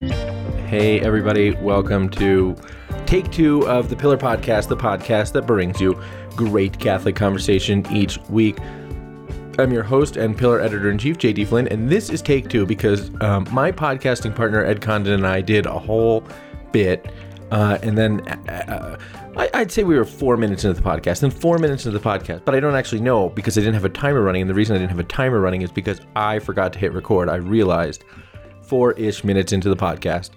Hey, everybody, welcome to take two of the Pillar Podcast, the podcast that brings you great Catholic conversation each week. I'm your host and Pillar Editor in Chief, JD Flynn, and this is take two because um, my podcasting partner, Ed Condon, and I did a whole bit. Uh, and then uh, I, I'd say we were four minutes into the podcast, and four minutes into the podcast, but I don't actually know because I didn't have a timer running. And the reason I didn't have a timer running is because I forgot to hit record. I realized four ish minutes into the podcast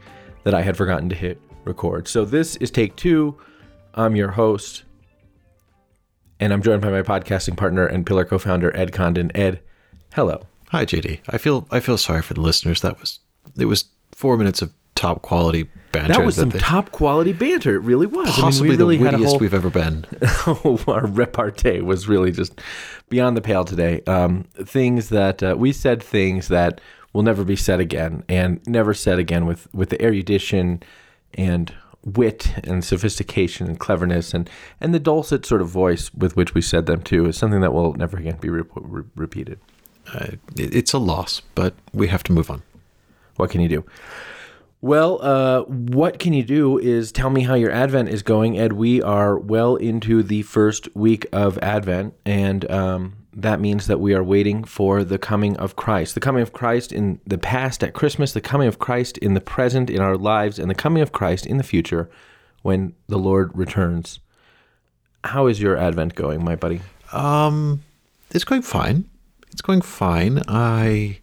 that I had forgotten to hit record. So this is take two. I'm your host, and I'm joined by my podcasting partner and Pillar co-founder Ed Condon. Ed, hello. Hi, JD. I feel I feel sorry for the listeners. That was it was four minutes of top quality banter. That was some they- top quality banter. It really was. possibly I mean, we really the wittiest whole, we've ever been. our repartee was really just beyond the pale today. Um, things that uh, we said things that will never be said again, and never said again with with the erudition and wit and sophistication and cleverness and and the dulcet sort of voice with which we said them too is something that will never again be re- re- repeated. Uh, it's a loss, but we have to move on. What can you do? Well, uh, what can you do is tell me how your Advent is going, Ed. We are well into the first week of Advent, and um, that means that we are waiting for the coming of Christ. The coming of Christ in the past at Christmas, the coming of Christ in the present in our lives, and the coming of Christ in the future when the Lord returns. How is your Advent going, my buddy? Um, it's going fine. It's going fine. I,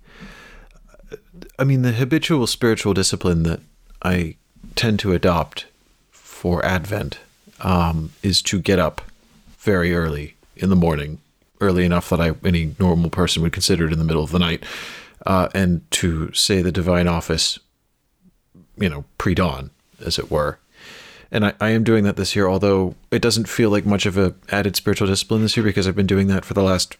I mean, the habitual spiritual discipline that I tend to adopt for Advent um, is to get up very early in the morning, early enough that I any normal person would consider it in the middle of the night, uh, and to say the divine office, you know, pre dawn, as it were. And I, I am doing that this year, although it doesn't feel like much of a added spiritual discipline this year because I've been doing that for the last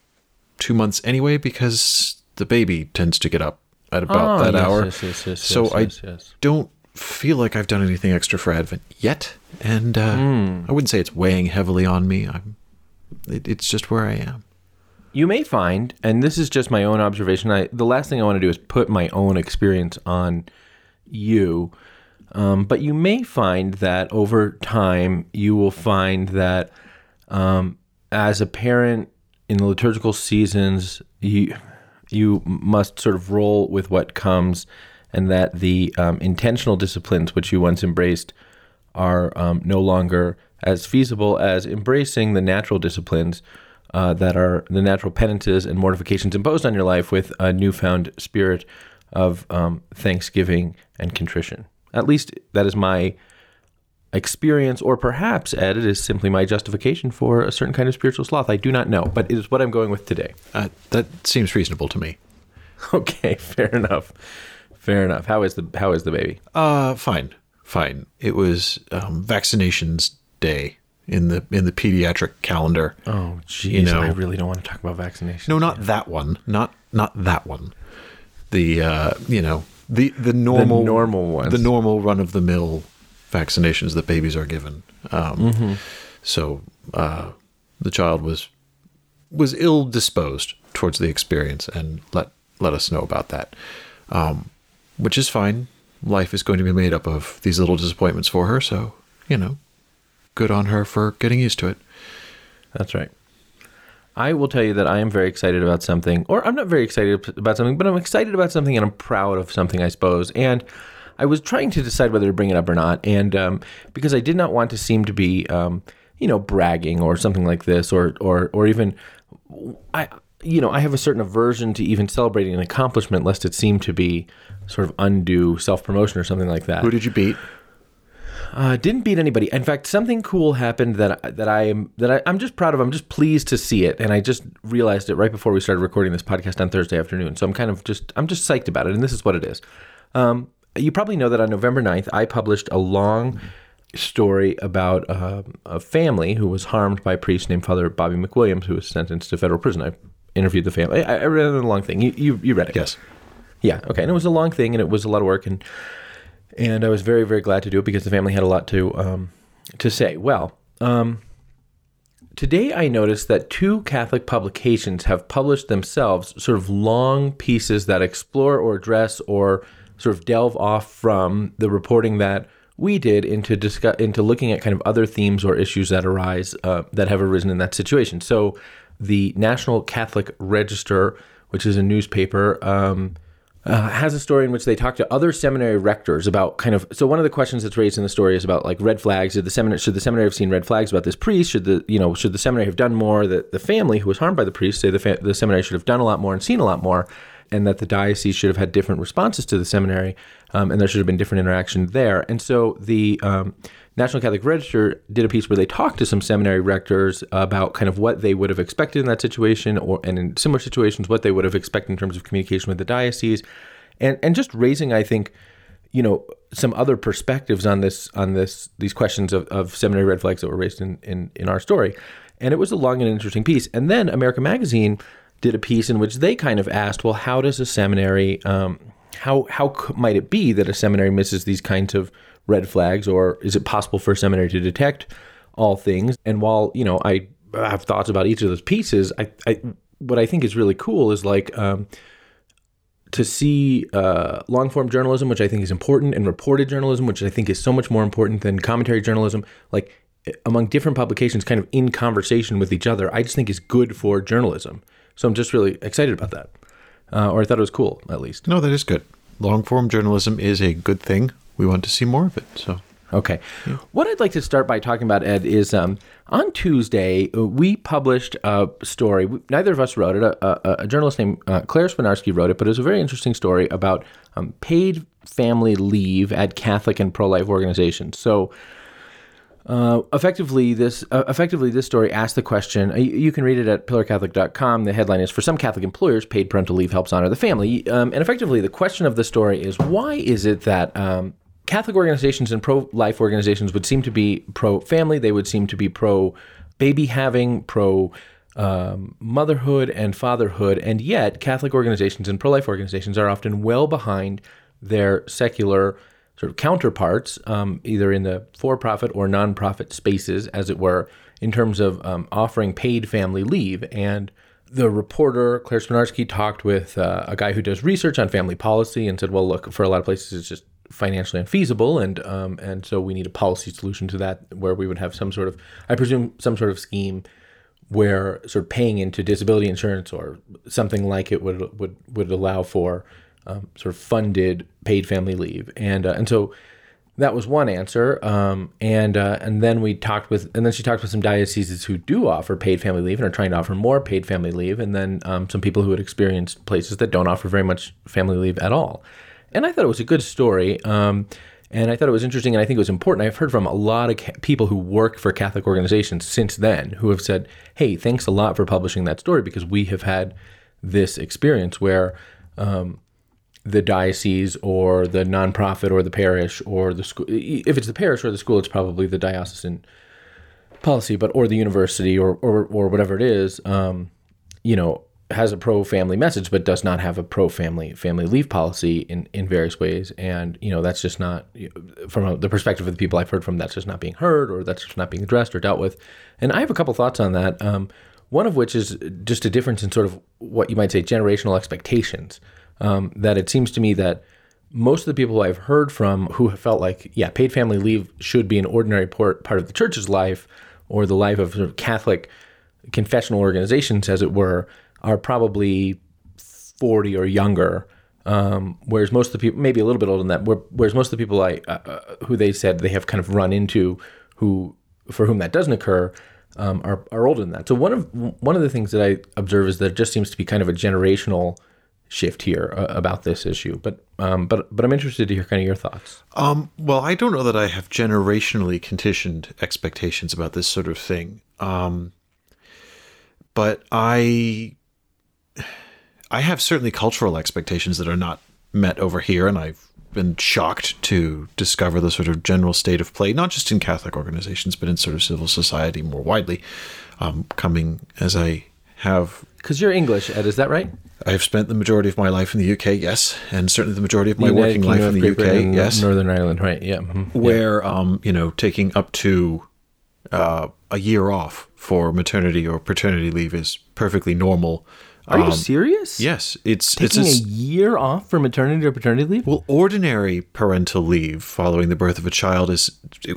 two months anyway, because the baby tends to get up at about Oh, that yes, hour. yes, yes, yes, so yes, I yes, don't feel like I've done anything extra for Advent yet, and uh, Hmm. I wouldn't say it's weighing heavily on me. I'm, it, it's just where I am. You may find, and this is just my own observation. I the last thing I want to do is put my own experience on you, um, but you may find that over time you will find that um, as a parent in the liturgical seasons, you you must sort of roll with what comes, and that the um, intentional disciplines which you once embraced are um, no longer as feasible as embracing the natural disciplines uh, that are the natural penances and mortifications imposed on your life with a newfound spirit of um, thanksgiving and contrition. At least that is my experience, or perhaps, Ed, it is simply my justification for a certain kind of spiritual sloth. I do not know, but it is what I'm going with today. Uh, that seems reasonable to me. Okay, fair enough. Fair enough. How is the how is the baby? Uh, fine, fine. It was um, vaccinations day in the in the pediatric calendar. Oh, geez, You know- I really don't want to talk about vaccinations. No, not that one. Not not that one. The uh, you know the the normal normal ones. the normal run of the mill vaccinations that babies are given. Um, So uh, the child was was ill disposed towards the experience and let let us know about that, um, which is fine. Life is going to be made up of these little disappointments for her, so you know, good on her for getting used to it. That's right. I will tell you that I am very excited about something, or I'm not very excited about something, but I'm excited about something and I'm proud of something, I suppose. And I was trying to decide whether to bring it up or not, and um, because I did not want to seem to be, um, you know, bragging or something like this, or or or even, I, you know, I have a certain aversion to even celebrating an accomplishment, lest it seem to be sort of undue self promotion or something like that. Who did you beat? Uh, didn't beat anybody. In fact, something cool happened that I- that I am that I, I'm just proud of. I'm just pleased to see it, and I just realized it right before we started recording this podcast on Thursday afternoon. So I'm kind of just I'm just psyched about it, and this is what it is. Um, you probably know that on November 9th, I published a long story about uh, a family who was harmed by a priest named Father Bobby McWilliams, who was sentenced to federal prison. I interviewed the family. I, I read a long thing. You, you you read it? Yes. Yeah. Okay. And it was a long thing, and it was a lot of work, and and I was very very glad to do it because the family had a lot to um, to say. Well, um, today I noticed that two Catholic publications have published themselves sort of long pieces that explore or address or sort of delve off from the reporting that we did into discuss into looking at kind of other themes or issues that arise uh, that have arisen in that situation. So, the National Catholic Register, which is a newspaper. Um, uh, has a story in which they talk to other seminary rectors about kind of so one of the questions that's raised in the story is about like red flags. Did the seminary should the seminary have seen red flags about this priest? Should the you know should the seminary have done more that the family who was harmed by the priest say the, fa- the seminary should have done a lot more and seen a lot more and that the diocese should have had different responses to the seminary um, and there should have been different interaction there? And so the um, National Catholic Register did a piece where they talked to some seminary rectors about kind of what they would have expected in that situation, or and in similar situations, what they would have expected in terms of communication with the diocese, and and just raising, I think, you know, some other perspectives on this on this these questions of, of seminary red flags that were raised in, in in our story, and it was a long and interesting piece. And then American Magazine did a piece in which they kind of asked, well, how does a seminary um, how how might it be that a seminary misses these kinds of red flags, or is it possible for a seminary to detect all things? And while you know I have thoughts about each of those pieces, I, I what I think is really cool is like um, to see uh, long form journalism, which I think is important, and reported journalism, which I think is so much more important than commentary journalism, like among different publications, kind of in conversation with each other. I just think is good for journalism. So I'm just really excited about that, uh, or I thought it was cool at least. No, that is good. Long form journalism is a good thing we want to see more of it. So. Okay. What I'd like to start by talking about, Ed, is um, on Tuesday, uh, we published a story. Neither of us wrote it. A, a, a journalist named uh, Claire Swinarski wrote it, but it was a very interesting story about um, paid family leave at Catholic and pro life organizations. So, uh, effectively, this uh, effectively this story asks the question. Uh, you, you, can read it at pillarcatholic.com. The headline is: For some Catholic employers, paid parental leave helps honor the family. Um, and effectively, the question of the story is: Why is it that um, Catholic organizations and pro life organizations would seem to be pro family. They would seem to be pro baby having, pro um, motherhood and fatherhood. And yet, Catholic organizations and pro life organizations are often well behind their secular sort of counterparts, um, either in the for profit or nonprofit spaces, as it were, in terms of um, offering paid family leave. And the reporter, Claire Swinarski, talked with uh, a guy who does research on family policy and said, well, look, for a lot of places, it's just financially unfeasible, and um, and so we need a policy solution to that, where we would have some sort of, I presume, some sort of scheme where sort of paying into disability insurance or something like it would would would allow for um, sort of funded paid family leave, and uh, and so that was one answer. Um, and uh, and then we talked with, and then she talked with some dioceses who do offer paid family leave and are trying to offer more paid family leave, and then um, some people who had experienced places that don't offer very much family leave at all and I thought it was a good story. Um, and I thought it was interesting, and I think it was important. I've heard from a lot of ca- people who work for Catholic organizations since then who have said, "Hey, thanks a lot for publishing that story because we have had this experience where." Um, the diocese or the nonprofit or the parish or the school. If it's the parish or the school, it's probably the diocesan policy, but or the university or or, or whatever it is. Um, you know, has a pro family message but does not have a pro family family leave policy in, in various ways. And you know that's just not from a, the perspective of the people I've heard from that's just not being heard or that's just not being addressed or dealt with. And I have a couple thoughts on that. Um, one of which is just a difference in sort of what you might say generational expectations. Um, that it seems to me that most of the people I've heard from who have felt like yeah paid family leave should be an ordinary part, part of the church's life or the life of, sort of Catholic confessional organizations as it were are probably 40 or younger. Um, whereas most of the people, maybe a little bit older than that, whereas most of the people I, uh, uh, who they said they have kind of run into, who for whom that doesn't occur, um, are, are older than that. So one of one of the things that I observe is that it just seems to be kind of a generational shift here uh, about this issue. But um, but but I'm interested to hear kind of your thoughts. Um, well, I don't know that I have generationally conditioned expectations about this sort of thing. Um, but I I have certainly cultural expectations that are not met over here, and I've been shocked to discover the sort of general state of play, not just in Catholic organizations, but in sort of civil society more widely, um, coming as I have. Because you're English, Ed, is that right? I've spent the majority of my life in the UK, yes, and certainly the majority of my United working Kingdom life in the UK, Britain, yes, Northern Ireland, right? Yeah, mm-hmm. where yeah. um, you know, taking up to uh, a year off for maternity or paternity leave is perfectly normal Are you um, serious? Yes, it's Taking it's a year off for maternity or paternity leave? well, ordinary parental leave following the birth of a child is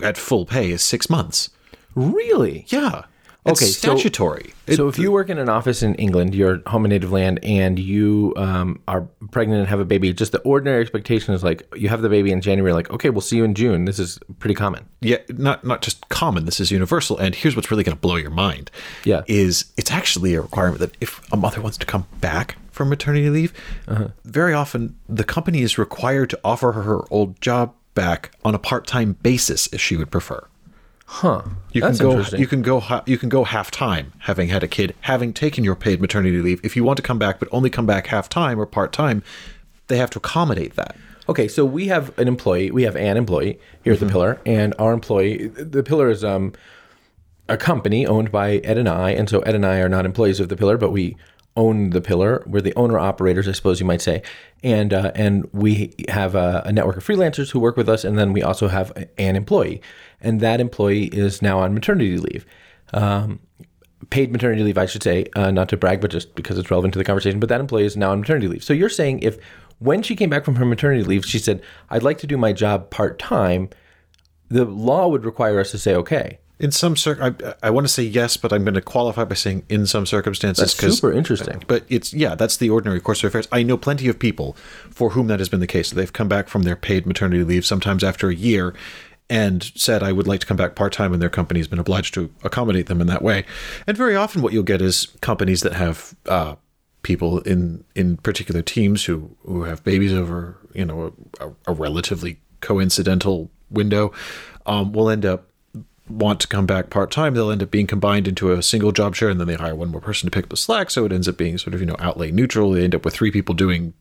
at full pay is six months. Really? Yeah, it's Okay, so- statutory. It- so if you work in an office in England, your home and native land, and you um, are pregnant and have a baby, just the ordinary expectation is like you have the baby in January, like okay, we'll see you in June. This is pretty common. yeah, not not just common. This is universal. And here's what's really going to blow your mind. Yeah. is it's actually a requirement that if a mother wants to come back from maternity leave, Uh-huh. very often the company is required to offer her her old job back on a part time basis if she would prefer. Huh? You That's can go. You can go. You can go half time, having had a kid, having taken your paid maternity leave. If you want to come back, but only come back half time or part time, they have to accommodate that. Okay, so we have an employee. We have an employee here at the Pillar, and our employee, the Pillar is um, a company owned by Ed and I, and so Ed and I are not employees of the Pillar, but we own the Pillar. We're the owner operators, I suppose you might say, and uh, and we have a, a network of freelancers who work with us, and then we also have an employee, and that employee is now on maternity leave. Um, paid maternity leave, I should say, uh, not to brag, but just because it's relevant to the conversation. But that employee is now on maternity leave. So you're saying if when she came back from her maternity leave, she said, "I'd like to do my job part time," the law would require us to say, "Okay." In some cir- I, I want to say yes, but I'm going to qualify by saying in some circumstances. That's super interesting. But it's yeah, that's the ordinary course of affairs. I know plenty of people for whom that has been the case. They've come back from their paid maternity leave sometimes after a year and said I would like to come back part time and their company has been obliged to accommodate them in that way. And very often what you'll get is companies that have uh, people in in particular teams who who have babies over, you know, a, a relatively coincidental window um, will end up want to come back part time, they'll end up being combined into a single job share, and then they hire one more person to pick up the slack. So it ends up being sort of you know outlay neutral. They end up with three people doing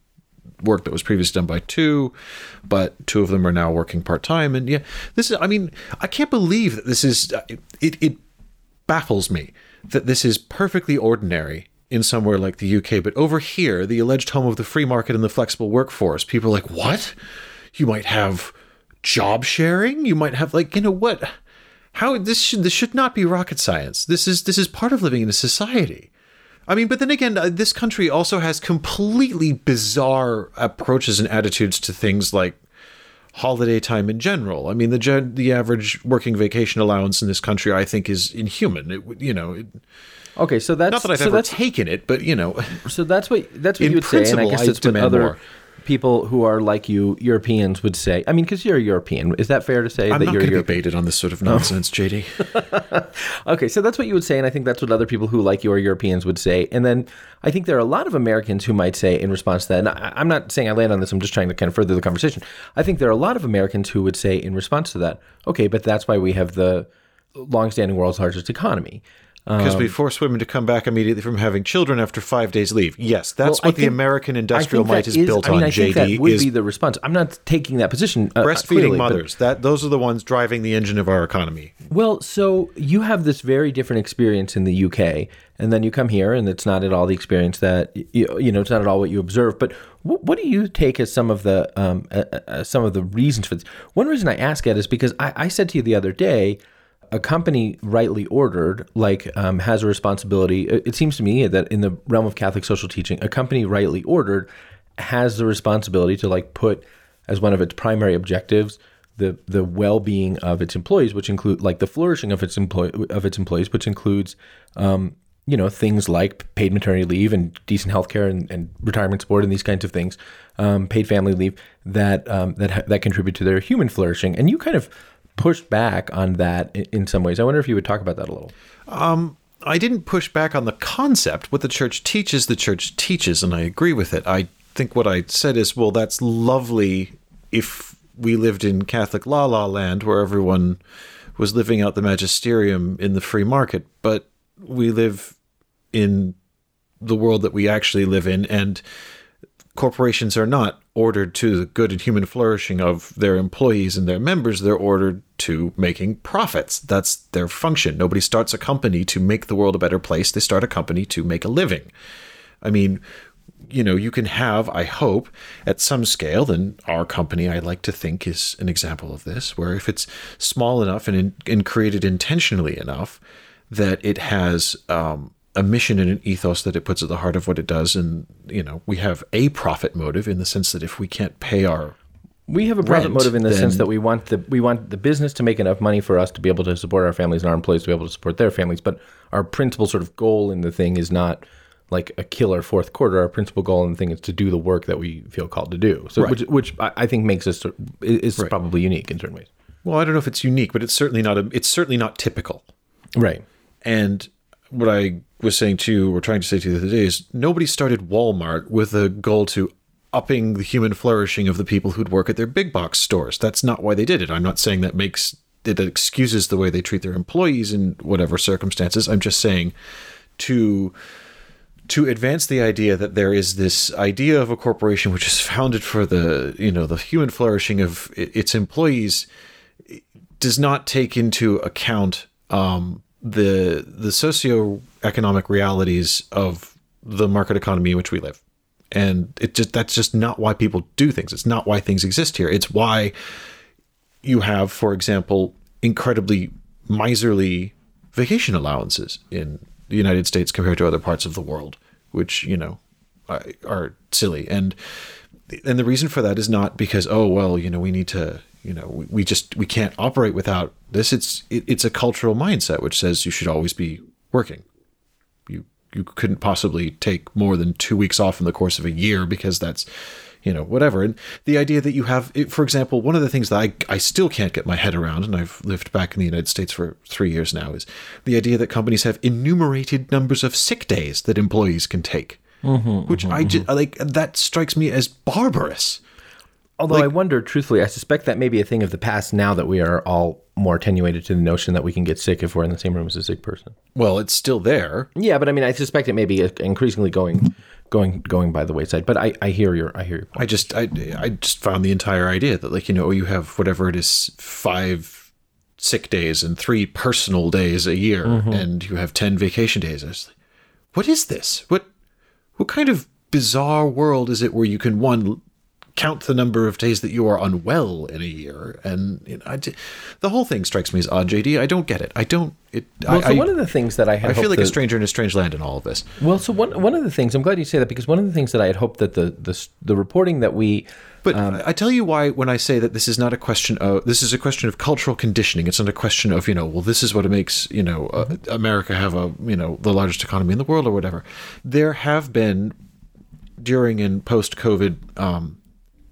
work that was previously done by two, but two of them are now working part time. And yeah, this is. I mean, I can't believe that this is. Uh, it it baffles me that this is perfectly ordinary in somewhere like the UK, but over here, the alleged home of the free market and the flexible workforce, people are like, what? You might have job sharing. You might have like you know what? How this should this should not be rocket science. This is this is part of living in a society. I mean, but then again, uh, this country also has completely bizarre approaches and attitudes to things like holiday time in general. I mean, the gen- the average working vacation allowance in this country, I think, is inhuman. It, you know, it, Okay, so that's not that I've so ever that's taken it, but you know, so that's what that's what In you would say, and I guess I what demand other more. People who are like you, Europeans, would say. I mean, because you're a European, is that fair to say I'm that not you're going to be European? baited on this sort of nonsense, JD. Okay, so that's what you would say, and I think that's what other people who like you are Europeans would say. And then I think there are a lot of Americans who might say in response to that, and I, I'm not saying I land on this, I'm just trying to kind of further the conversation. I think there are a lot of Americans who would say in response to that, okay, but that's why we have the longstanding world's largest economy. Because Um, we force women to come back immediately from having children after five days leave. Yes, that's Well, what the American industrial might is, built I mean, on. I think JD that would is be the response. I'm not taking that position. Uh, breastfeeding clearly, but- mothers. That those are the ones driving the engine of our economy. Well, so you have this very different experience in the UK, and then you come here, and it's not at all the experience that you, you know. It's not at all what you observe. But what, what do you take as some of the um, uh, uh, some of the reasons for this? One reason I ask it is because I, I said to you the other day, a company rightly ordered, like, um, has a responsibility. It, seems to me that in the realm of Catholic social teaching, a company rightly ordered has the responsibility to like put as one of its primary objectives the the well-being of its employees, which include like the flourishing of its employ of its employees, which includes um, you know things like paid maternity leave and decent health care and, and retirement support and these kinds of things, um, paid family leave that um, that ha- that contribute to their human flourishing. And you kind of pushed back on that in, some ways. I wonder if you would talk about that a little. Um, I didn't push back on the concept. What the church teaches, the church teaches, and I agree with it. I think what I said is, well, that's lovely if we lived in Catholic la la land where everyone was living out the magisterium in the free market, but we live in the world that we actually live in, and corporations are not ordered to the good and human flourishing of their employees and their members. They're ordered to making profits. That's their function. Nobody starts a company to make the world a better place. They start a company to make a living. I mean, you know, you can have, I hope, at some scale, and our company, I like to think, is an example of this, where if it's small enough and, and created intentionally enough that it has um, a mission and an ethos that it puts at the heart of what it does. And, you know, we have a profit motive in the sense that if we can't pay our We have a profit Rent, motive in the sense that we want the we want the business to make enough money for us to be able to support our families and our employees to be able to support their families. But our principal sort of goal in the thing is not like a killer fourth quarter. Our principal goal in the thing is to do the work that we feel called to do. So which which I think makes us is probably unique in certain ways. well, I don't know if it's unique, but it's certainly not a, it's certainly not typical. Right. And what I was saying to you, or trying to say to you the other day, is nobody started Walmart with a goal to upping the human flourishing of the people who'd work at their big box stores. That's not why they did it. I'm not saying that makes that excuses the way they treat their employees in whatever circumstances. I'm just saying to to advance the idea that there is this idea of a corporation which is founded for the you know the human flourishing of its employees does not take into account um, the the socioeconomic realities of the market economy in which we live, and it just that's just not why people do things. It's not why things exist here. It's why you have, for example, incredibly miserly vacation allowances in the United States compared to other parts of the world, which you know are, silly. And and the reason for that is not because oh well you know we need to you know we, we just we can't operate without this. It's it, it's a cultural mindset which says you should always be working. You you couldn't possibly take more than two weeks off in the course of a year because that's you know whatever and the idea that you have for example one of the things that I, I still can't get my head around and i've lived back in the united states for three years now is the idea that companies have enumerated numbers of sick days that employees can take mm-hmm, which mm-hmm, i just mm-hmm. like that strikes me as barbarous Although I wonder, truthfully, I suspect that may be a thing of the past now that we are all more attenuated to the notion that we can get sick if we're in the same room as a sick person. well it's still there Yeah, but I mean, I suspect it may be uh, increasingly going, going, going by the wayside. But I, I hear your, I hear your point. I just I I just found the entire idea that like you know oh, you have whatever it is five sick days and three personal days a year mm-hmm. and you have 10 vacation days. I was like, what is this? What what kind of bizarre world is it where you can one count the number of days that you are unwell in a year and you know, I the whole thing strikes me as odd JD. I don't get it. I don't it Well, I, so I, one of the things that I I feel like a stranger in a strange land in all of this. Well, so one one of the things I'm glad you say that because one of the things that I had hoped that the the, the reporting that we But I tell you why when I say that this is not a question of this is a question of cultural conditioning. It's not a question of you know well this is what makes you know uh, America have a you know the largest economy in the world or whatever. There have been during and post COVID um,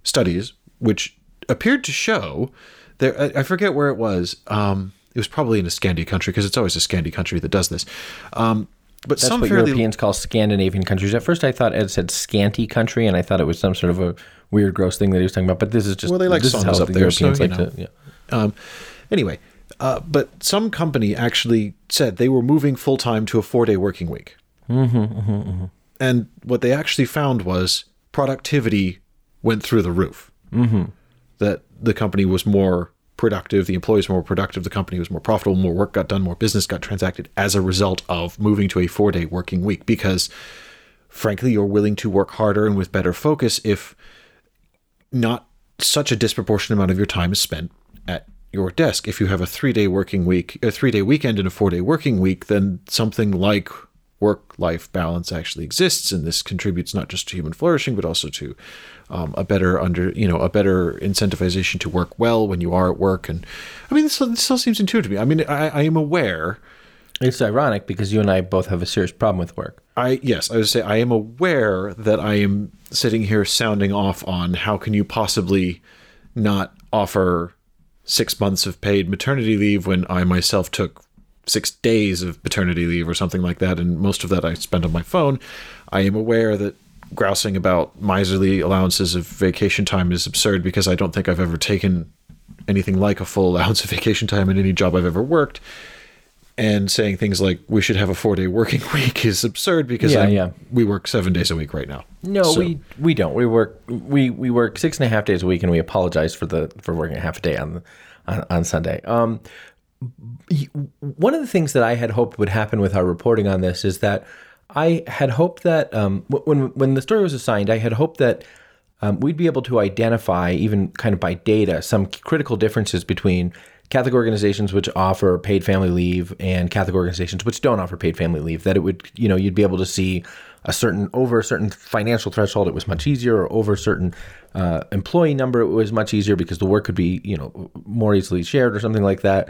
studies which appeared to show there. I- I forget where it was. Um, it was probably in a Scandi country because it's always a Scandi country that does this. Um, but that's some what fairly Europeans call Scandinavian countries. At first, I thought Ed said scanty country, and I thought it was some sort of a weird, gross thing that he was talking about. But this is just Well, they like how up the there, so, Europeans you like know. to. Yeah. Um, anyway, uh, but some company actually said they were moving full time to a four day working week. Mm-hmm, And what they actually found was productivity went through the roof. Mm-hmm. That the company was more productive, the employees were more productive, the company was more profitable, more work got done, more business got transacted as a result of moving to a four day working week because, frankly, you're willing to work harder and with better focus if not such a disproportionate amount of your time is spent at your desk. If you have a three day working week, a three day weekend, and a four day working week, then something like work life balance actually exists, and this contributes not just to human flourishing, but also to um, a better under you know a better incentivization to work well when you are at work. And I mean, this, this all seems intuitive to me. I mean, I, I am aware. It's ironic because you and I both have a serious problem with work. I yes, I would say I am aware that I am sitting here sounding off on how can you possibly not offer six months of paid maternity leave when I myself took six days of paternity leave or something like that, and most of that I spent on my phone. I am aware that grousing about miserly allowances of vacation time is absurd because I don't think I've ever taken anything like a full allowance of vacation time in any job I've ever worked and saying things like we should have a four day working week is absurd because Yeah, yeah. we work seven days a week right now. No, So- we we don't. We work we we work six and a half days a week, and we apologize for the for working a half a day on on, on Sunday. Um, one of the things that I had hoped would happen with our reporting on this is that I had hoped that um, when when the story was assigned, I had hoped that um, we'd be able to identify, even kind of by data, some critical differences between Catholic organizations which offer paid family leave and Catholic organizations which don't offer paid family leave. That it would, you know, you'd be able to see a certain over a certain financial threshold, it was much easier, or over a certain uh, employee number, it was much easier because the work could be, you know, more easily shared or something like that.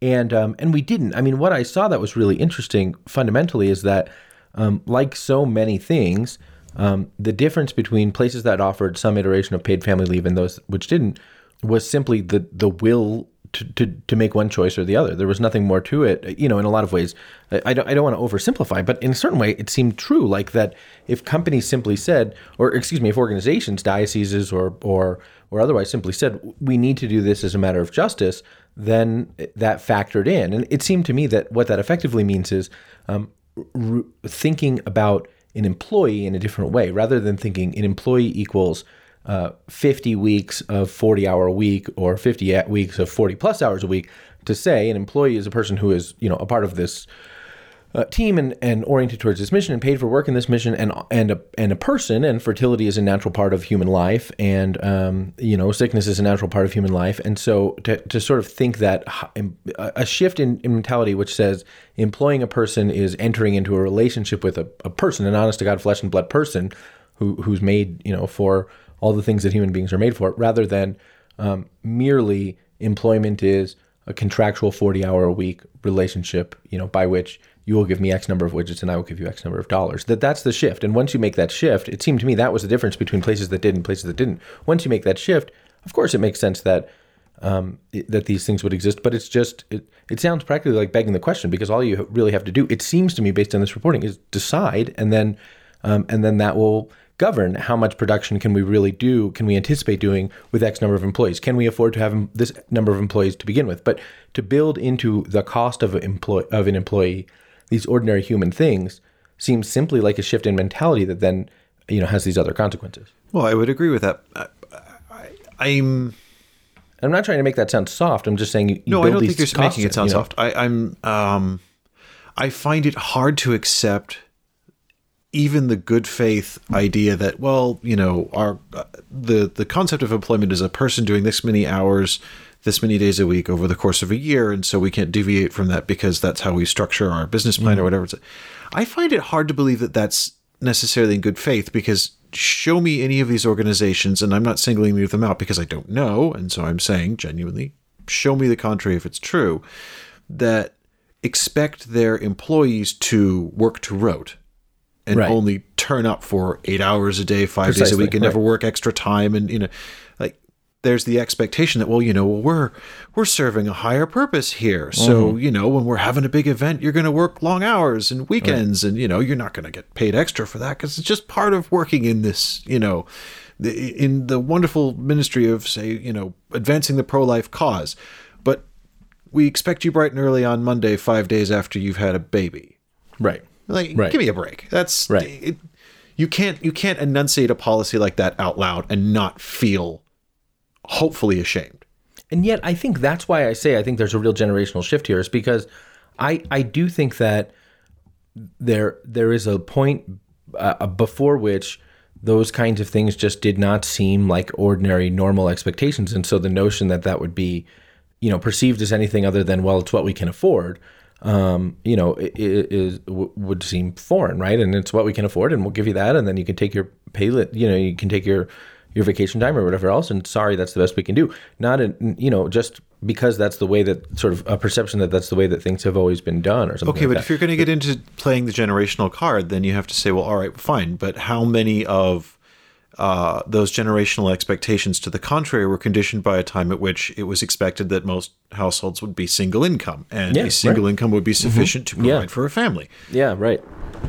And um, and we didn't. I mean, what I saw that was really interesting fundamentally is that, um, like so many things, um, the difference between places that offered some iteration of paid family leave and those which didn't was simply the the will to, to, to make one choice or the other. There was nothing more to it. You know, in a lot of ways, I, don't, I don't want to oversimplify, but in a certain way, it seemed true. Like that, if companies simply said, or excuse me, if organizations, dioceses, or or or otherwise simply said, we need to do this as a matter of justice, then that factored in. And it seemed to me that what that effectively means is um, r- thinking about an employee in a different way, rather than thinking an employee equals uh, 50 weeks of 40 hour a week or 50 weeks of 40 plus hours a week to say an employee is a person who is you know a part of this uh, team and, and oriented towards this mission and paid for work in this mission and and a, and a person and fertility is a natural part of human life and um, you know sickness is a natural part of human life. And so to, to sort of think that a shift in, in mentality which says employing a person is entering into a relationship with a, a person an honest to god flesh and blood person who who's made you know for all the things that human beings are made for, rather than um, merely employment is a contractual 40 hour a week relationship, you know, by which you will give me X number of widgets and I will give you X number of dollars. That that's the shift. And once you make that shift, it seemed to me that was the difference between places that did and places that didn't. Once you make that shift, of course, it makes sense that um, that these things would exist. But it's just it, it sounds practically like begging the question because all you really have to do, it seems to me, based on this reporting, is decide, and then um, and then that will govern how much production can we really do, can we anticipate doing with X number of employees? Can we afford to have this number of employees to begin with? But to build into the cost of, of an employee these ordinary human things seems simply like a shift in mentality that then you know has these other consequences. Well, I would agree with that. I, am I'm not trying to make that sound soft. I'm just saying you, you no. I don't think you're making it sound you know? soft. I, I'm um, I find it hard to accept even the good faith idea that well you know our uh, the the concept of employment is a person doing this many hours this many days a week over the course of a year and so we can't deviate from that because that's how we structure our business plan mm-hmm. or whatever i find it hard to believe that that's necessarily in good faith because show me any of these organizations and i'm not singling any of them out because i don't know and so i'm saying genuinely show me the contrary if it's true that expect their employees to work to rote and right. only turn up for eight hours a day, five Precisely, days a week, and right. never work extra time. And you know, there's the expectation that well, you know, well, we're we're serving a higher purpose here. So mm-hmm. you know, when we're having a big event, you're going to work long hours and weekends, right. and you know, you're not going to get paid extra for that because it's just part of working in this, you know. The, in the wonderful ministry of, say, you know, advancing the pro life cause. But we expect you bright and early on Monday, five days after you've had a baby. Right. Like, right. give me a break. That's right. It, you can't you can't enunciate a policy like that out loud and not feel hopefully ashamed. And yet, I think that's why I say I think there's a real generational shift here, is because I I do think that there there is a point uh, before which those kinds of things just did not seem like ordinary normal expectations, and so the notion that that would be you know perceived as anything other than well it's what we can afford um, you know, is would seem foreign, right? And it's what we can afford, and we'll give you that, and then you can take your pay, you know, you can take your your vacation time or whatever else. And sorry, that's the best we can do. Not, a, you know, just because that's the way that sort of a perception that that's the way that things have always been done, or something. Okay, like but that. if you're going to get into playing the generational card, then you have to say, well, all right, fine, but how many of uh, those generational expectations to the contrary were conditioned by a time at which it was expected that most households would be single income, and yeah, a single right. income would be mm-hmm. sufficient mm-hmm. to provide yeah. for a family. Yeah, right.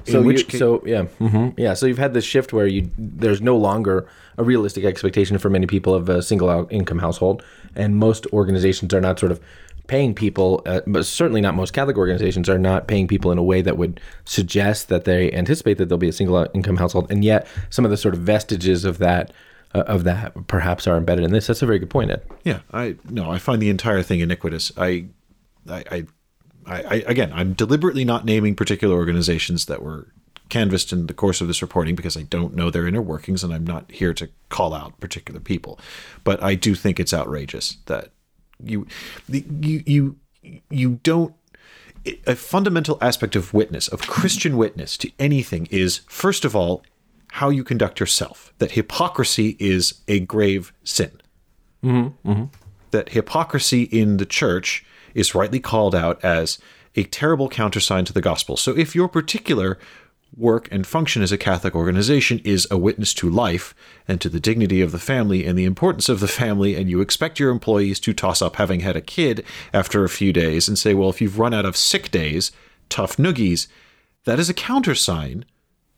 so, you, case, so yeah, mm-hmm, yeah. So you've had this shift where you there's no longer a realistic expectation for many people of a single income household, and most organizations are not sort of paying people, uh, but certainly not most Catholic organizations are not paying people in a way that would suggest that they anticipate that there'll be a single income household. And yet, some of the sort of vestiges of that uh, of that perhaps are embedded in this. That's a very good point, Ed. Yeah, I no, I find the entire thing iniquitous. I, I, I, I again, I'm deliberately not naming particular organizations that were canvassed in the course of this reporting because I don't know their inner workings and I'm not here to call out particular people. But I do think it's outrageous that you you you you don't a fundamental aspect of witness of christian witness to anything is first of all how you conduct yourself. That hypocrisy is a grave sin. Mm-hmm, mm-hmm. That hypocrisy in the church is rightly called out as a terrible countersign to the gospel. So if your particular work and function as a Catholic organization is a witness to life and to the dignity of the family and the importance of the family, and you expect your employees to toss up having had a kid after a few days and say, well, if you've run out of sick days, tough noogies, that is a countersign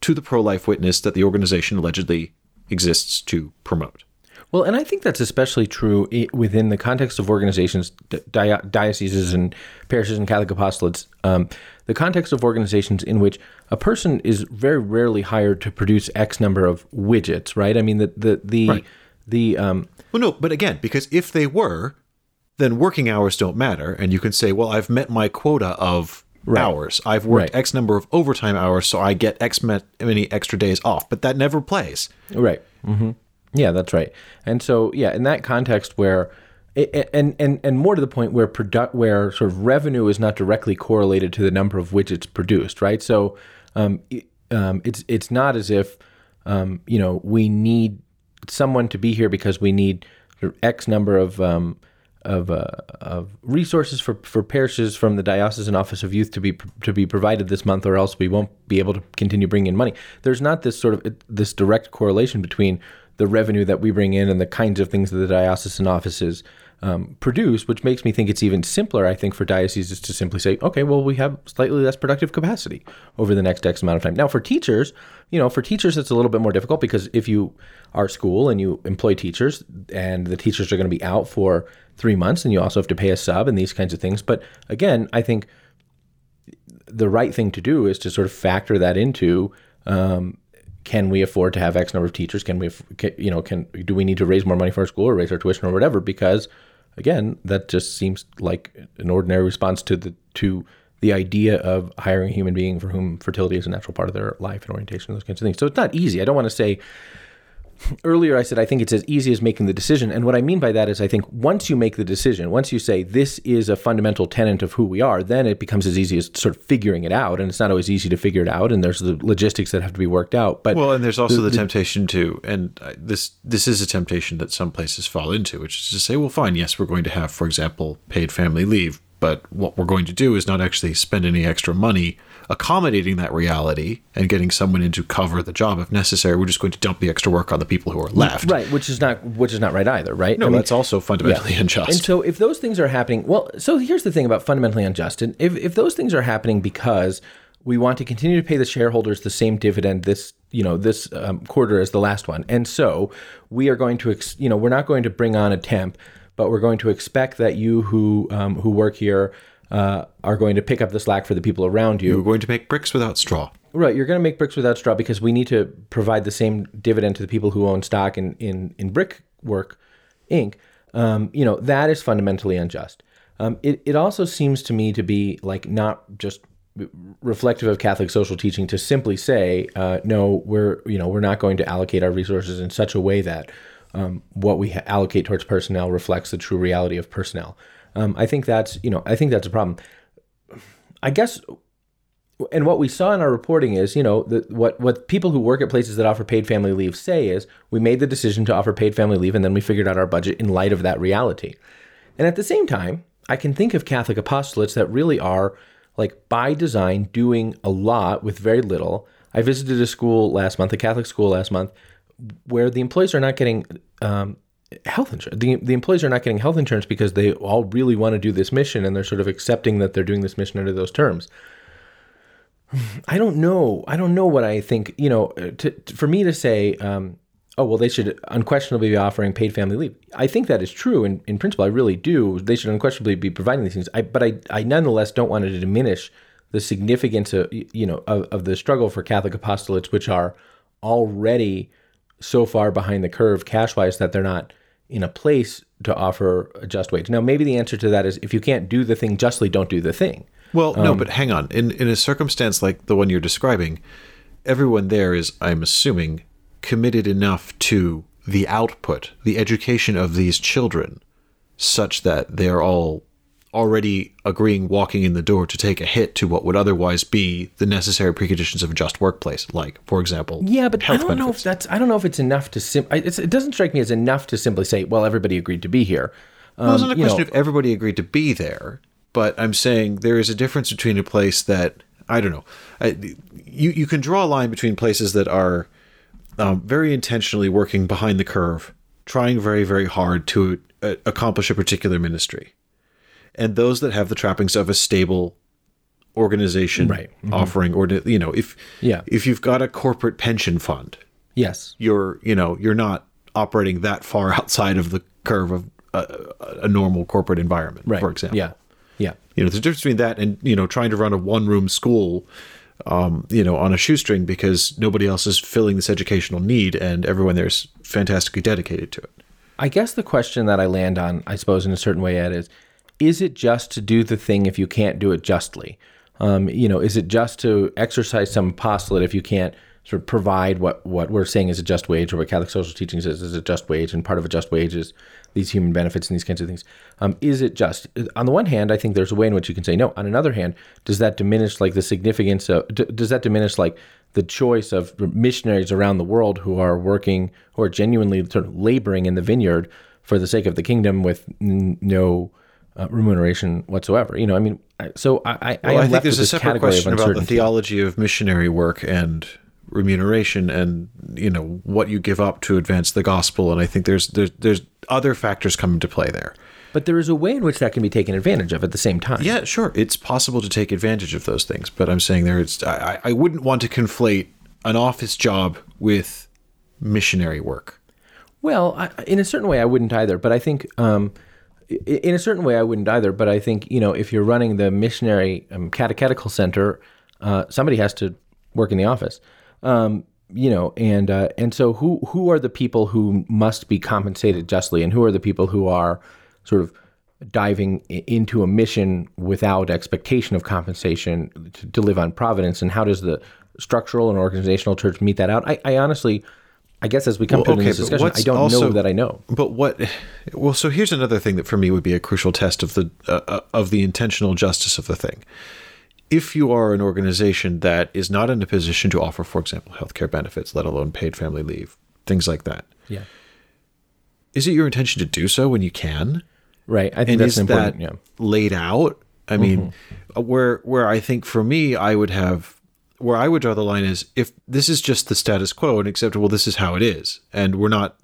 to the pro life witness that the organization allegedly exists to promote. Well, and I think that's especially true within the context of organizations, di- dioceses and parishes and Catholic apostolates. Um, the context of organizations in which a person is very rarely hired to produce X number of widgets, right? I mean, the the the Right. the um, Well, no, but again, because if they were, then working hours don't matter, and you can say, "Well, I've met my quota of hours. I've worked Right. X number of overtime hours, so I get X many extra days off." But that never plays. Right. hmm Yeah, that's right. And so, yeah, in that context where, and and and more to the point where product where sort of revenue is not directly correlated to the number of widgets produced, right? So, um, um, it's it's not as if, um, you know, we need someone to be here because we need X number of um, of uh, of resources for for parishes from the diocesan office of youth to be to be provided this month, or else we won't be able to continue bringing in money. There's not this sort of this direct correlation between the revenue that we bring in and the kinds of things that the diocesan offices um, produce, which makes me think it's even simpler. I think for dioceses to simply say, okay, well, we have slightly less productive capacity over the next X amount of time. Now, for teachers, you know, for teachers, it's a little bit more difficult because if you are school and you employ teachers, and the teachers are going to be out for three months, and you also have to pay a sub and these kinds of things. But again, I think the right thing to do is to sort of factor that into um, can we afford to have X number of teachers? Can we, can, you know, can do we need to raise more money for our school or raise our tuition or whatever? Because again, that just seems like an ordinary response to the to the idea of hiring a human being for whom fertility is a natural part of their life and orientation, those kinds of things. So it's not easy. I don't want to say earlier I said I think it's as easy as making the decision. And what I mean by that is I think once you make the decision, once you say this is a fundamental tenet of who we are, then it becomes as easy as sort of figuring it out. And it's not always easy to figure it out. And there's the logistics that have to be worked out. But Well, and there's also the, temptation to, and I- this this is a temptation that some places fall into, which is to say, well, fine, yes, we're going to have, for example, paid family leave, but what we're going to do is not actually spend any extra money accommodating that reality and getting someone in to cover the job if necessary. We're just going to dump the extra work on the people who are left. right, which is not which is not right either, right? No, I mean, that's also fundamentally unjust. And so if those things are happening, well, so here's the thing about fundamentally unjust. And if, if those things are happening because we want to continue to pay the shareholders the same dividend this, you know, this um, quarter as the last one. And so we are going to, ex, you know, we're not going to bring on a temp, but we're going to expect that you who um, who work here uh, are going to pick up the slack for the people around you. we're going to make bricks without straw. Right, you're going to make bricks without straw because we need to provide the same dividend to the people who own stock in in in Brickwork Inc. Um, you know that is fundamentally unjust. Um, it it also seems to me to be like not just reflective of Catholic social teaching to simply say uh, no, we're you know we're not going to allocate our resources in such a way that um, what we ha- allocate towards personnel reflects the true reality of personnel. Um, I think that's you know I think that's a problem. I guess and what we saw in our reporting is, you know, the, what what people who work at places that offer paid family leave say is, we made the decision to offer paid family leave, and then we figured out our budget in light of that reality. And at the same time, I can think of Catholic apostolates that really are, like by design, doing a lot with very little. I visited a school last month, a Catholic school last month, where the employees are not getting um, health insurance. The, the employees are not getting health insurance because they all really want to do this mission, and they're sort of accepting that they're doing this mission under those terms. I don't know. I don't know what I think. You know, to, to- for me to say, um, oh well, they should unquestionably be offering paid family leave. I think that is true in, in principle. I really do. They should unquestionably be providing these things. I, but I, I nonetheless don't want to diminish the significance of you know of, of the struggle for Catholic apostolates, which are already so far behind the curve cash wise that they're not in a place to offer a just wage. Now, maybe the answer to that is if you can't do the thing justly, don't do the thing. Well, no, um, but hang on. In in a circumstance like the one you're describing, everyone there is, I'm assuming, committed enough to the output, the education of these children, such that they're all already agreeing walking in the door to take a hit to what would otherwise be the necessary preconditions of a just workplace like for example Yeah, but I don't know if that's. I don't know if it's enough to. Sim- it's, it doesn't strike me as enough to simply say, "Well, everybody agreed to be here." Um, Well, it's not a question know, if everybody agreed to be there, but I'm saying there is a difference between a place that I don't know. I, you you can draw a line between places that are um, very intentionally working behind the curve, trying very very hard to uh, accomplish a particular ministry, and those that have the trappings of a stable organization Right. Mm-hmm. offering or you know if Yeah. if you've got a corporate pension fund yes, you're you know you're not operating that far outside of the curve of a, a normal corporate environment right. for example yeah, yeah. you know there's a difference between that and you know trying to run a one room school um, you know on a shoestring because nobody else is filling this educational need and everyone there's fantastically dedicated to it I guess the question that I land on, I suppose, in a certain way, Ed, is: Is it just to do the thing if you can't do it justly? Um, you know, is it just to exercise some apostolate if you can't sort of provide what what we're saying is a just wage, or what Catholic social teaching says is a just wage, and part of a just wage is these human benefits and these kinds of things. Um, is it just? On the one hand, I think there's a way in which you can say no. On another hand, does that diminish like the significance of? d- Does that diminish like the choice of missionaries around the world who are working, who are genuinely sort of laboring in the vineyard for the sake of the kingdom with n- no uh, remuneration whatsoever? You know, I mean, so I, I, I well, I think there's a separate question about the theology of missionary work and remuneration and you know what you give up to advance the gospel and i think there's there's there's other factors come into play there But there is a way in which that can be taken advantage of at the same time. Yeah, sure. It's possible to take advantage of those things, but I'm saying there, it's I, I wouldn't want to conflate an office job with missionary work. Well, I, in a certain way, I wouldn't either. But I think, um, in a certain way, I wouldn't either. But I think, you know, if you're running the missionary um, catechetical center, uh, somebody has to work in the office. Um, you know, and uh, and so who who are the people who must be compensated justly, and who are the people who are sort of diving into a mission without expectation of compensation to, to live on providence, and how does the structural and organizational church meet that out? I, I honestly. I guess as we come Well, to okay, this discussion, I don't also- know that I know. But what? Well, so here's another thing that for me would be a crucial test of the uh, uh, of the intentional justice of the thing. If you are an organization that is not in a position to offer, for example, healthcare benefits, let alone paid family leave, things like that, Yeah. is it your intention to do so when you can? Right. I think and that's is an important. that yeah. laid out? I mean, uh, where where I think for me, I would have where I would draw the line is if this is just the status quo and acceptable, this is how it is, and we're not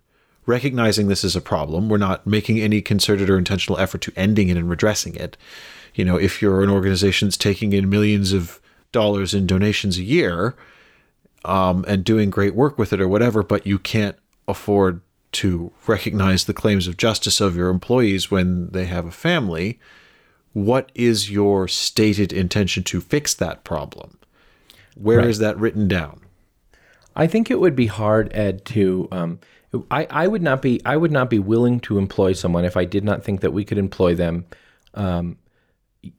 recognizing this as a problem. We're not making any concerted or intentional effort to ending it and redressing it. You know, if you're an organization that's taking in millions of dollars in donations a year, um, and doing great work with it or whatever, but you can't afford to recognize the claims of justice of your employees when they have a family, what is your stated intention to fix that problem? Where is that written down? I think it would be hard, Ed, to. Um, I, I would not be. I would not be willing to employ someone if I did not think that we could employ them. Um,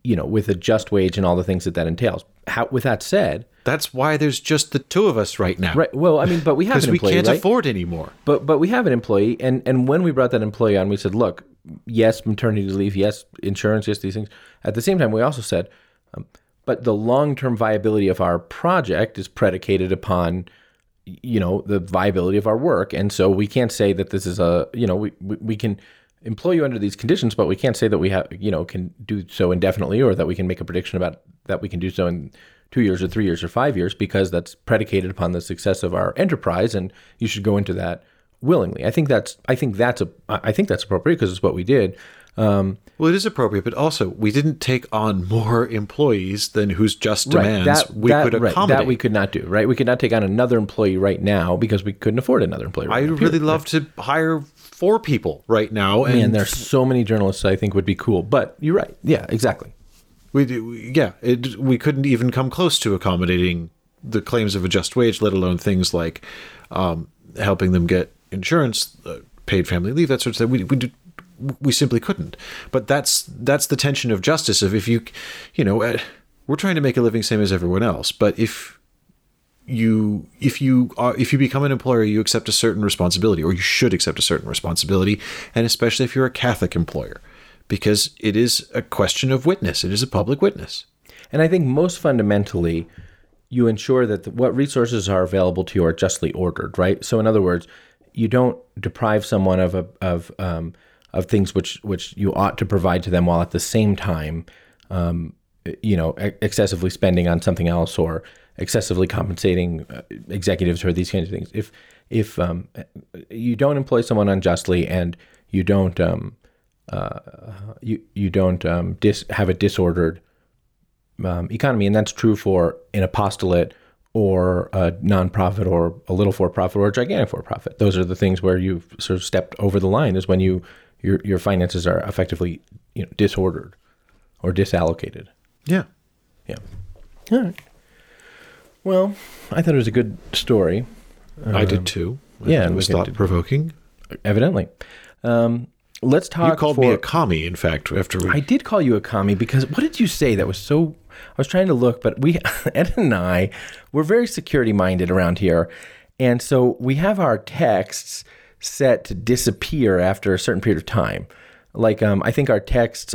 you know, with a just wage and all the things that that entails. How, with that said, That's why there's just the two of us right now. right? Well, I mean, but we have Because an we can't right? afford anymore. But but we have an employee, and and when we brought that employee on, we said, look, yes, maternity leave, yes, insurance, yes, these things. At the same time, we also said, um, but the long term viability of our project is predicated upon, you know, the viability of our work, and so we can't say that this is a, you know, we we, we can employ you under these conditions, but we can't say that we have, you know, can do so indefinitely, or that we can make a prediction about that we can do so in two years or three years or five years, because that's predicated upon the success of our enterprise, and you should go into that willingly. I think that's I think that's a I think that's appropriate because it's what we did. Um, Well, it is appropriate, but also we didn't take on more employees than whose just demands that we that, could right, accommodate. that we could not do. Right, we could not take on another employee right now because we couldn't afford another employee. Right I now, really love to hire four people right now, and Man, there's so many journalists I think would be cool. But you're right. Yeah, exactly. We do, we- yeah, it, we couldn't even come close to accommodating the claims of a just wage, let alone things like um, helping them get insurance, uh, paid family leave, that sort of thing. We we do, we simply couldn't. But that's that's the tension of justice. Of if you, you know, uh, we're trying to make a living same as everyone else, but if you if you are if you become an employer you accept a certain responsibility or you should accept a certain responsibility and especially if you're a catholic employer because it is a question of witness it is a public witness And I think most fundamentally, you ensure that the, what resources are available to you are justly ordered, right? So, in other words, you don't deprive someone of a, of um, of things which which you ought to provide to them, while at the same time, um, you know, excessively spending on something else or excessively compensating uh, executives for these kinds of things. If if um, you don't employ someone unjustly and you don't um, uh, you you don't um, dis- have a disordered um, economy, and that's true for an apostolate or a nonprofit or a little for-profit or a gigantic for-profit. Those are the things where you've sort of stepped over the line. Is when you your your finances are effectively you know disordered or disallocated. yeah Yeah. All right. Well, I thought it was a good story. i did too I yeah, it was thought provoking Evidently. Um, let's talk. you called for, me a commie in fact after we I did call you a commie because what did you say that was so? I was trying to look, but we Ed and I we're very security minded around here, and so we have our texts set to disappear after a certain period of time. Like um, I think our texts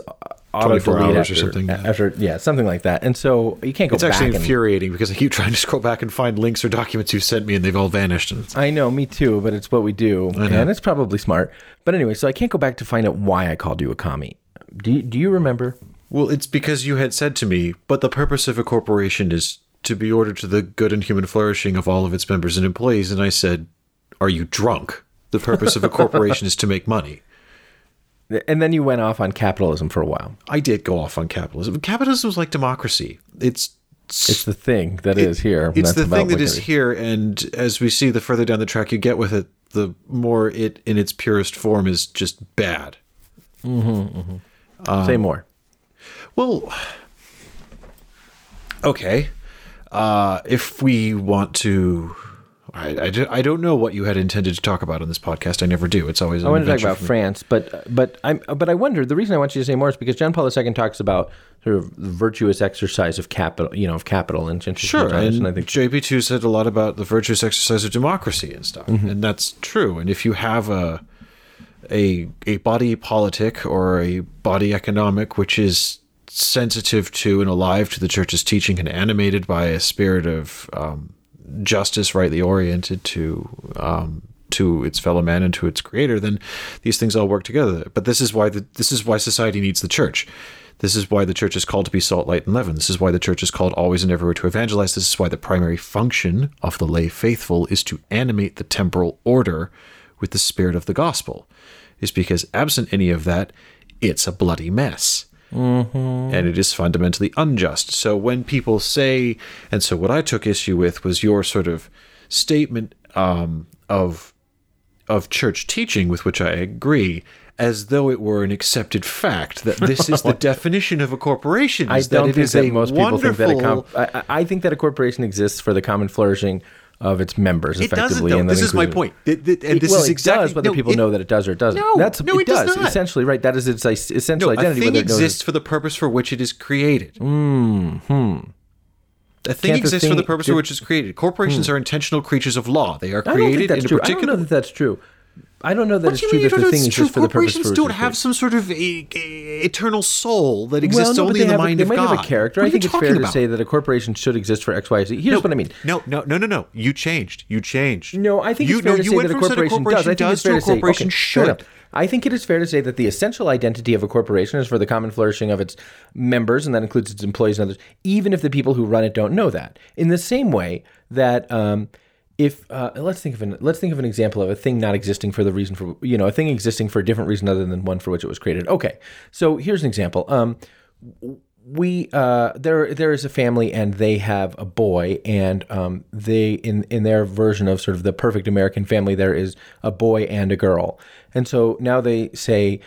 auto 24 delete hours or something, yeah. After yeah, something like that, and so you can't go it's actually and, infuriating because i keep trying to scroll back and find links or documents you sent me and they've all vanished and I know, me too, but it's what we do, and it's probably smart. But anyway, so I can't go back to find out why I called you a commie. Do you, do you remember? Well, it's because you had said to me, but the purpose of a corporation is to be ordered to the good and human flourishing of all of its members and employees. And I said, Are you drunk? The purpose of a corporation is to make money. And then you went off on capitalism for a while. I did go off on capitalism. Capitalism is like democracy. It's It's the thing that is here. it's the thing that is it here, and as we see, the further down the track you get with it, the more it, in its purest form, is just bad. Mm-hmm, mm-hmm. Say um, more. Well, okay. Uh, if we want to, I, I, I don't know what you had intended to talk about on this podcast. I never do. It's always I want to talk about France, but but I but I wonder. The reason I want you to say more is because John Paul II talks about sort of the virtuous exercise of capital, you know, of capital and Sure, times, and, and I think JP2 said a lot about the virtuous exercise of democracy and stuff, Mm-hmm. and that's true. And if you have a a a body politic or a body economic which is sensitive to and alive to the church's teaching and animated by a spirit of um, justice, rightly oriented to um, to its fellow man and to its creator, then these things all work together. But this is why the, this is why society needs the church. This is why the church is called to be salt, light, and leaven. This is why the church is called always and everywhere to evangelize. This is why the primary function of the lay faithful is to animate the temporal order with the spirit of the gospel. Is because absent any of that, it's a bloody mess and it is fundamentally unjust. So when people say, and so what I took issue with was your sort of statement um, of of church teaching, with which I agree, as though it were an accepted fact that this is the definition of a corporation. I is that don't it think is that most people think that a wonderful- com- I, I I think that a corporation exists for the common flourishing of its members. It doesn't. effectively, and This is my point. Th- th- and this well, is it exactly does, whether no, people it- know that it does or it doesn't. No, That's no, it does does essentially right. That is its essential No, a identity. thing it knows it- exists for the purpose for which it is created. Mm-hmm. A thing Can't the exists for the purpose for which it's created. Corporations are intentional creatures of law. They are I don't think created that's in a true. I don't know that that's true. I don't know that What it's true mean that the thing it's true? for the purpose Corporations don't have some sort of a, a- eternal soul that exists well, no, only in the have a- mind they of might God. have a character. What I think it's fair talking to say that a corporation should exist for X, Y, Z. Here's no, what I mean. No, no, no, no, no. You changed. You changed. No, I think you, it's fair no, to say that a corporation, does. I think does it's fair to say corporation okay, should. I think it is fair to say that the essential identity of a corporation is for the common flourishing of its members, and that includes its employees and others, even if the people who run it don't know that. In the same way that um, if uh, let's think of an let's think of an example of a thing not existing for the reason for you know a thing existing for a different reason other than one for which it was created. Okay, so here's an example. Um, we uh there there is a family and they have a boy and um they in in their version of sort of the perfect american family there is a boy and a girl and so now they say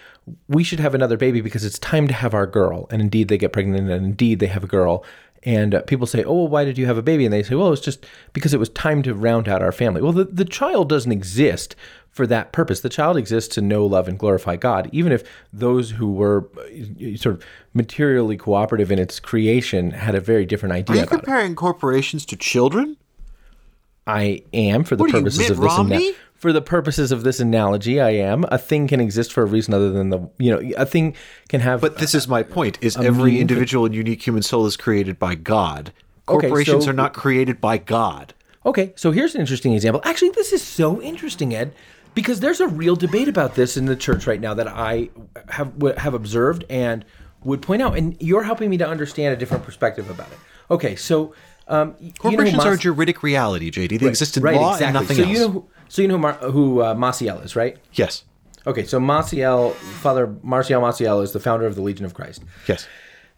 we should have another baby because it's time to have our girl and indeed they get pregnant and indeed they have a girl and uh, people say, "Oh, well, why did you have a baby?" And they say, "Well, it's just because it was time to round out our family." Well, the, the child doesn't exist for that purpose. The child exists to know, love, and glorify God. Even if those who were uh, sort of materially cooperative in its creation had a very different Are idea you about it. comparing corporations to children? I am for the What are you, purposes Mitt of this Romney? For the purposes of this analogy. I am a thing can exist for a reason other than the you know a thing can have. But this is my point: is every individual and unique human soul is created by God. Okay, Corporations so- are not created by God. Okay, so here's an interesting example. Actually, this is so interesting, Ed, because there's a real debate about this in the church right now that I have have observed and would point out, and you're helping me to understand a different perspective about it. Okay, so um, y- you know Corporations Mas- are juridic reality, JD. They exist in law and nothing so else. you know who, so you know who, Mar- who uh, Maciel is, right? yes. Okay, so Maciel, Father Marcial Maciel, is the founder of the Legion of Christ, Yes.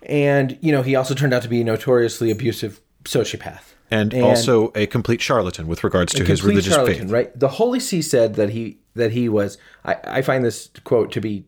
and you know he also turned out to be a notoriously abusive sociopath. And, also a complete charlatan with regards to his religious charlatan, faith. right? The Holy See said that he that he was. I, I find this quote to be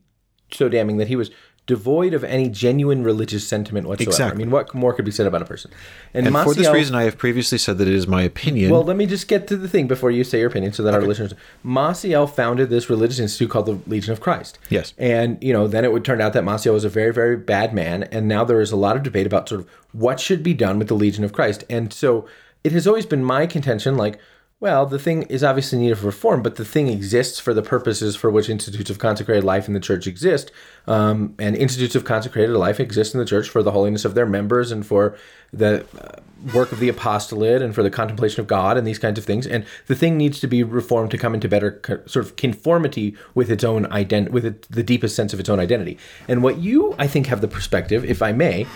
so damning that he was devoid of any genuine religious sentiment whatsoever. Exactly. I mean, what more could be said about a person? And for this reason, I have previously said that it is my opinion. well, let me just get to the thing before you say your opinion, so that our listeners. Maciel founded this religious institute called the Legion of Christ. Yes. and you know, then it would turn out that Maciel was a very, very bad man, and now there is a lot of debate about sort of what should be done with the Legion of Christ. And so, it has always been my contention, like, well, the thing is obviously in need of reform, but the thing exists for the purposes for which institutes of consecrated life in the church exist. Um, and institutes of consecrated life exist in the church for the holiness of their members and for the uh, work of the apostolate and for the contemplation of God and these kinds of things. And the thing needs to be reformed to come into better co- sort of conformity with its own ident- with it, the deepest sense of its own identity. And what you, I think, have the perspective, if I may,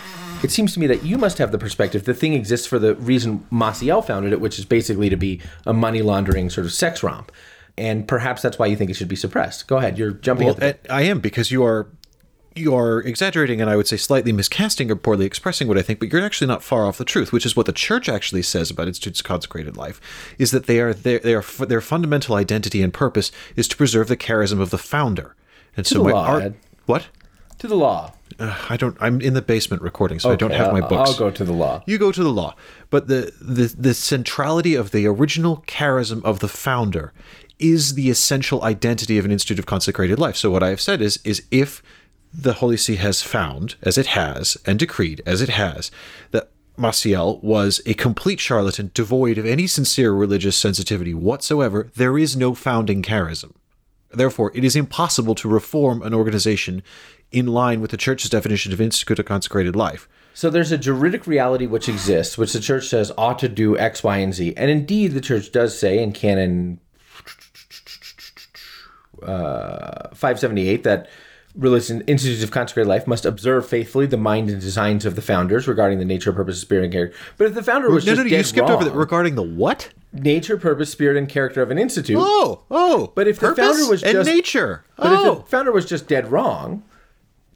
it seems to me that you must have the perspective the thing exists for the reason Maciel founded it, which is basically to be a money laundering sort of sex romp. And perhaps that's why you think it should be suppressed. Go ahead, you're jumping Well, the. I am because you are you are exaggerating and I would say slightly miscasting or poorly expressing what I think, but you're actually not far off the truth, which is what the church actually says about institutes of consecrated life, is that they are their they are their fundamental identity and purpose is to preserve the charism of the founder. And so the my law, art, Ed. what? To the law. Uh, I don't. I'm in the basement recording, so I don't Okay, have my I'll- books. I'll go to the law. You go to the law, but the the the centrality of the original charism of the founder is the essential identity of an institute of consecrated life. So what I have said is is if the Holy See has found, as it has, and decreed, as it has, that Maciel was a complete charlatan, devoid of any sincere religious sensitivity whatsoever, there is no founding charism. Therefore, it is impossible to reform an organization in line with the church's definition of institute of consecrated life. So there's a juridic reality which exists, which the church says ought to do X, Y, and Z. And indeed, the church does say in Canon uh, 578 that religion institutes of consecrated life must observe faithfully the mind and designs of the founders regarding the nature, purpose, spirit, and character. But if the founder was No, just no, no, dead you skipped wrong, over that regarding the what? nature, purpose, spirit, and character of an institute. Oh, oh. But if the founder was just. nature. But oh, if the founder was just dead wrong,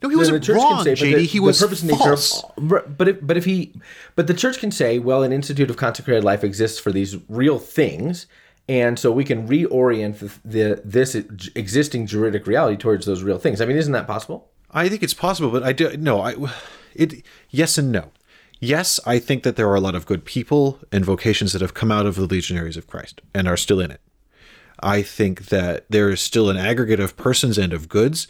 no, he wasn't the wrong, say, JD. the, he the was purpose and nature false. of- but if, but if he, but the church can say, well, an institute of consecrated life exists for these real things, and so we can reorient the, the this existing juridic reality towards those real things. I mean, isn't that possible? I think it's possible, but I do no. I it yes and no. Yes, I think that there are a lot of good people and vocations that have come out of the Legionaries of Christ and are still in it. I think that there is still an aggregate of persons and of goods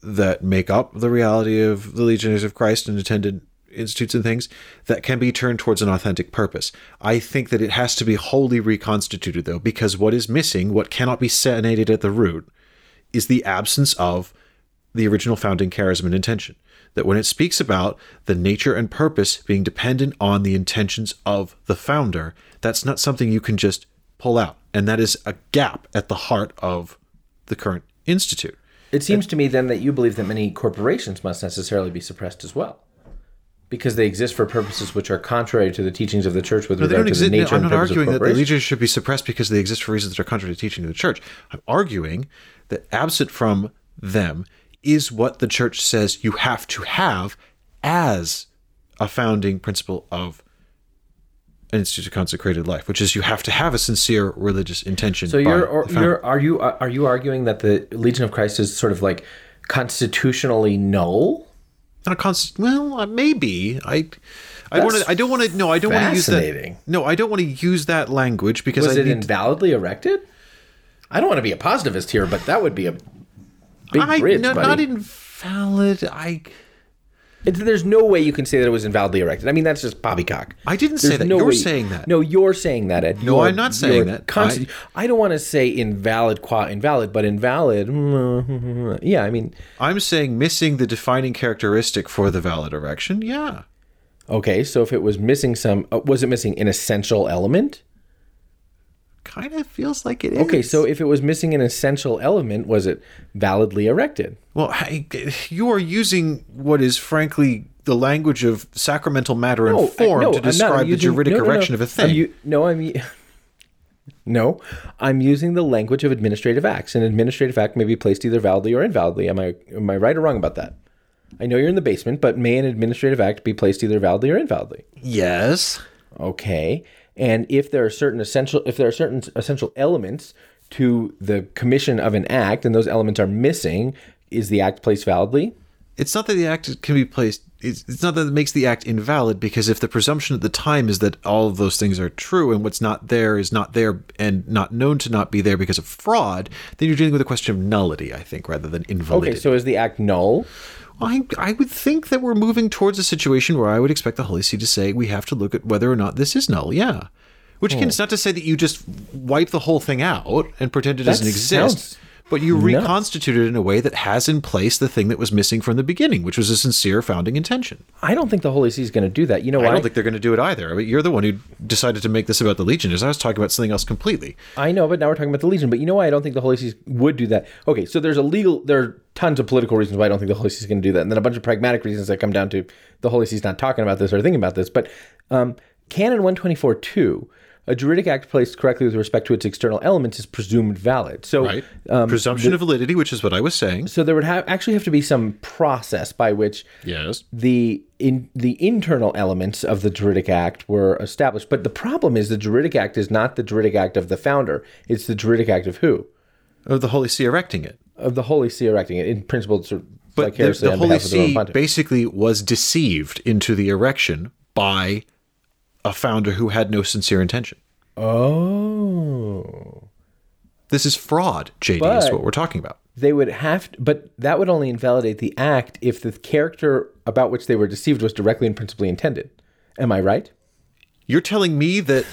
that make up the reality of the Legionaries of Christ and attended institutes and things that can be turned towards an authentic purpose. I think that it has to be wholly reconstituted though, because what is missing, what cannot be sanated at the root, is the absence of the original founding charism and intention. That when it speaks about the nature and purpose being dependent on the intentions of the founder, that's not something you can just pull out. And that is a gap at the heart of the current institute. It seems to me then that you believe that many corporations must necessarily be suppressed as well. Because they exist for purposes which are contrary to the teachings of the church with They regard to the exist. nature I'm and not arguing of that the legions should be suppressed because they exist for reasons that are contrary to the teaching of the church. I'm arguing that absent from them is what the church says you have to have as a founding principle of an institute of consecrated life, which is you have to have a sincere religious intention. So you're, or, the you're are you are you arguing that the Legion of Christ is sort of like constitutionally null? Not a const- well, uh, maybe I. I want to. I don't want to. No, I don't want to use that. No, I don't want to use that language because Was I it invalidly erected? I don't want to be a positivist here, but that would be a big I, bridge, no, buddy. not invalid. I It's, there's no way you can say that it was invalidly erected. I mean, that's just poppycock. I didn't say that. no You're way- saying that. No, you're saying that, Ed. No, You're- I'm not saying that. I, don't want to say invalid qua invalid, but invalid. Yeah, I mean, I'm saying missing the defining characteristic for the valid erection. Yeah. okay. So if it was missing some, uh, was it missing an essential element? Kind of feels like it is. Okay, so if it was missing an essential element, was it validly erected? Well, I, you are using what is frankly the language of sacramental matter and I- form no, to describe the using- juridic no, no, no. erection of a I'm thing. u- no, I'm u- no, I'm using the language of administrative acts. An administrative act may be placed either validly or invalidly. Am I am I right or wrong about that? I know you're in the basement, but may an administrative act be placed either validly or invalidly? yes. Okay. And if there are certain essential if there are certain essential elements to the commission of an act and those elements are missing, is the act placed validly? It's not that the act can be placed. It's, it's not that it makes the act invalid because if the presumption at the time is that all of those things are true and what's not there is not there and not known to not be there because of fraud, then you're dealing with a question of nullity, I think, rather than invalidity. Okay, so is the act null? I, I would think that we're moving towards a situation where I would expect the Holy See to say we have to look at whether or not this is null. Yeah. Which again, hmm. it's not to say that you just wipe the whole thing out and pretend it doesn't That exist, sounds but you nuts. reconstitute in a way that has in place the thing that was missing from the beginning, which was a sincere founding intention. I don't think the Holy See is going to do that. You know why? I don't think they're going to do it either. I mean, you're the one who decided to make this about the Legion, as I was talking about something else completely. I know, but now we're talking about the Legion. But you know why I don't think the Holy See would do that? Okay, so there's a legal, there are tons of political reasons why I don't think the Holy See is going to do that, and then a bunch of pragmatic reasons that come down to the Holy See's not talking about this or thinking about this. But um, Canon 124 2, a juridic act placed correctly with respect to its external elements is presumed valid. So, Right? um, Presumption of validity, which is what I was saying. so there would have actually have to be some process by which Yes. the in the internal elements of the juridic act were established. But the problem is the juridic act is not the juridic act of the founder; it's the juridic act of who? Of the Holy See erecting it. of the Holy See erecting it in principle, But the, the Holy behalf of the Roman See basically was deceived into the erection by a founder who had no sincere intention. oh, This is fraud, JD, is what we're talking about. they would have, to, but that would only invalidate the act if the character about which they were deceived was directly and principally intended. Am I right? You're telling me that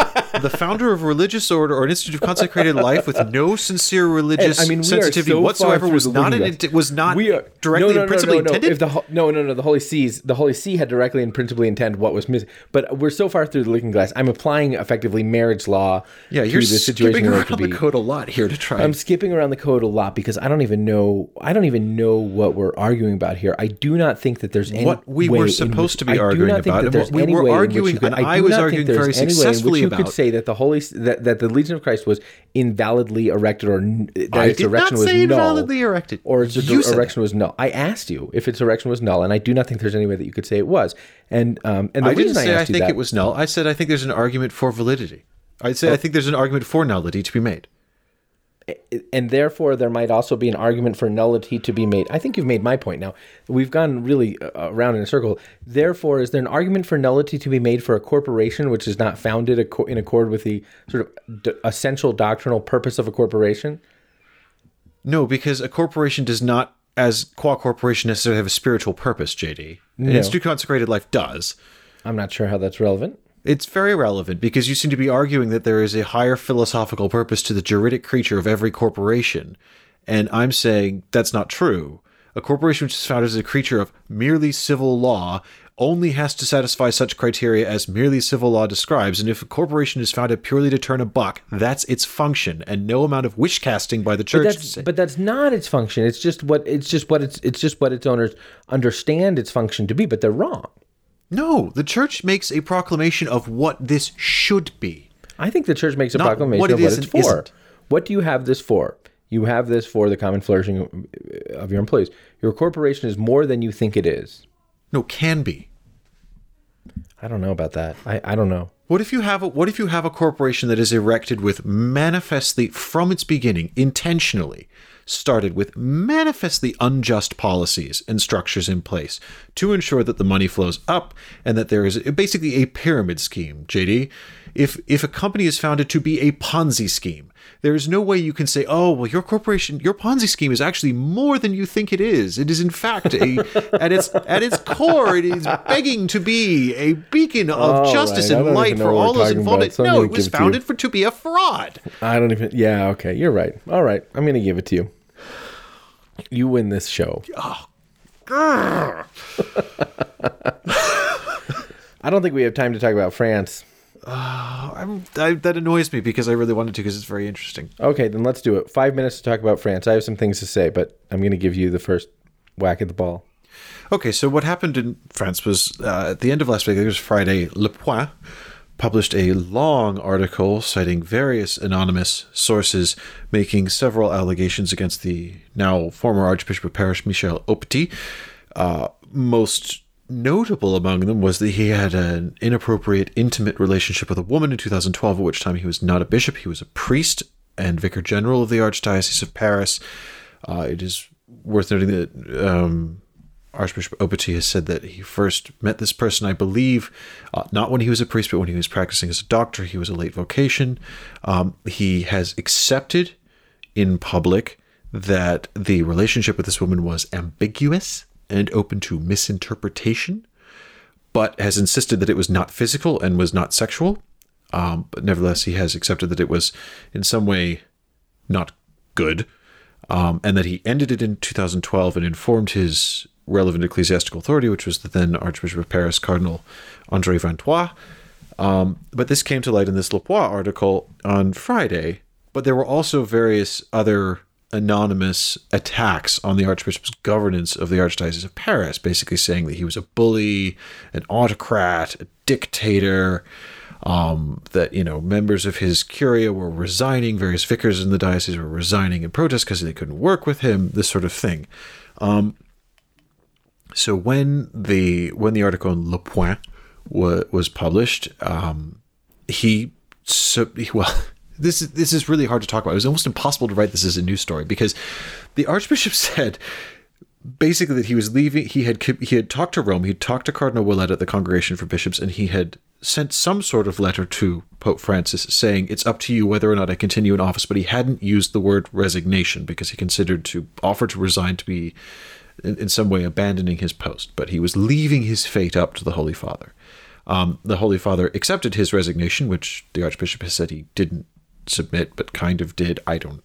the founder of a religious order or an institute of consecrated life with no sincere religious I mean, sensitivity so whatsoever was not an, was not we are directly no, no, and principally no, no, intended. If the no, no, no, the Holy Sees the Holy See had directly and principally intended what was missing. But we're so far through the looking glass. I'm applying effectively marriage law. yeah, to you're the skipping around the code a lot here to try. I'm skipping around the code a lot because I don't even know. I don't even know what we're arguing about here. I do not think that there's any What we were supposed which- to be I do arguing not think about that there's what we any were arguing and I I was arguing very any way in which successfully about- say that the Holy that, that the Legion of Christ was invalidly erected or that I its did not erection was say null, invalidly erected. or its You erection was null. I asked you if its erection was null, and I do not think there's any way that you could say it was. And um, and the I didn't reason I say I you think that, it was null. I said I think there's an argument for validity. I'd say I think there's an argument for nullity to be made. And therefore there might also be an argument for nullity to be made. I think you've made my point now. We've gone really uh, around in a circle. Therefore, is there an argument for nullity to be made for a corporation which is not founded in accord with the sort of d- essential doctrinal purpose of a corporation? No, because a corporation does not, as qua corporation, necessarily have a spiritual purpose. JD, No. institute of consecrated life does. I'm not sure how that's relevant. It's very relevant because you seem to be arguing that there is a higher philosophical purpose to the juridic creature of every corporation. And I'm saying that's not true. A corporation which is founded as a creature of merely civil law only has to satisfy such criteria as merely civil law describes. And if a corporation is founded purely to turn a buck, that's its function, and no amount of wish casting by the church. But that's, but that's not its function. It's just what it's just what it's it's just what its owners understand its function to be. But they're wrong. No, the church makes a proclamation of what this should be. I think the church makes a Not proclamation what of what it's for. isn't. What do you have this for? You have this for the common flourishing of your employees. Your corporation is more than you think it is. No, can be. I don't know about that. I, I don't know. What if you have a what if you have a corporation that is erected with manifestly from its beginning intentionally started with manifestly unjust policies and structures in place to ensure that the money flows up and that there is basically a pyramid scheme, JD. If if a company is founded to be a Ponzi scheme, there is no way you can say, "Oh, well, your corporation, your Ponzi scheme is actually more than you think it is. It is in fact a at its at its core, it is begging to be a beacon of All justice right, and light for all those involved." so no, it was it to founded for to be a fraud. I don't even. Yeah, okay, you're right. All right, I'm gonna give it to you. You win this show. Oh, I don't think we have time to talk about France. I'm, I, that annoys me because I really wanted to because it's very interesting. Okay, then let's do it. Five minutes to talk about France. I have some things to say, but I'm gonna give you the first whack at the ball. Okay, so what happened in France was uh, at the end of last week, I think it was Friday, Le Point published a long article citing various anonymous sources making several allegations against the now former Archbishop of Paris, Michel Aupetit. Uh, most notable among them was that he had an inappropriate, intimate relationship with a woman in 2012, at which time he was not a bishop, he was a priest and vicar general of the Archdiocese of Paris. Uh, it is worth noting that um, Archbishop Aupetit has said that he first met this person, I believe, uh, not when he was a priest, but when he was practicing as a doctor. He was a late vocation. Um, he has accepted in public that the relationship with this woman was ambiguous and open to misinterpretation, but has insisted that it was not physical and was not sexual. Um, but nevertheless, he has accepted that it was in some way not good, um, and that he ended it in 2012 and informed his relevant ecclesiastical authority, which was the then Archbishop of Paris, Cardinal Andre Vingt-Trois. Um, but this came to light in this Le Point article on Friday. But there were also various other anonymous attacks on the Archbishop's governance of the Archdiocese of Paris, basically saying that he was a bully, an autocrat, a dictator, um, that you know members of his curia were resigning, various vicars in the diocese were resigning in protest because they couldn't work with him, this sort of thing. Um, so when the when the article in Le Point wa- was published, um, he so well. This is this is really hard to talk about. It was almost impossible to write this as a news story because the archbishop said basically that he was leaving he had he had talked to Rome, he'd talked to Cardinal Ouellet at the Congregation for Bishops and he had sent some sort of letter to Pope Francis saying it's up to you whether or not I continue in office, but he hadn't used the word resignation because he considered to offer to resign to be in, in some way abandoning his post, but he was leaving his fate up to the Holy Father. Um, the Holy Father accepted his resignation, which the Archbishop has said he didn't submit, but kind of did. I don't.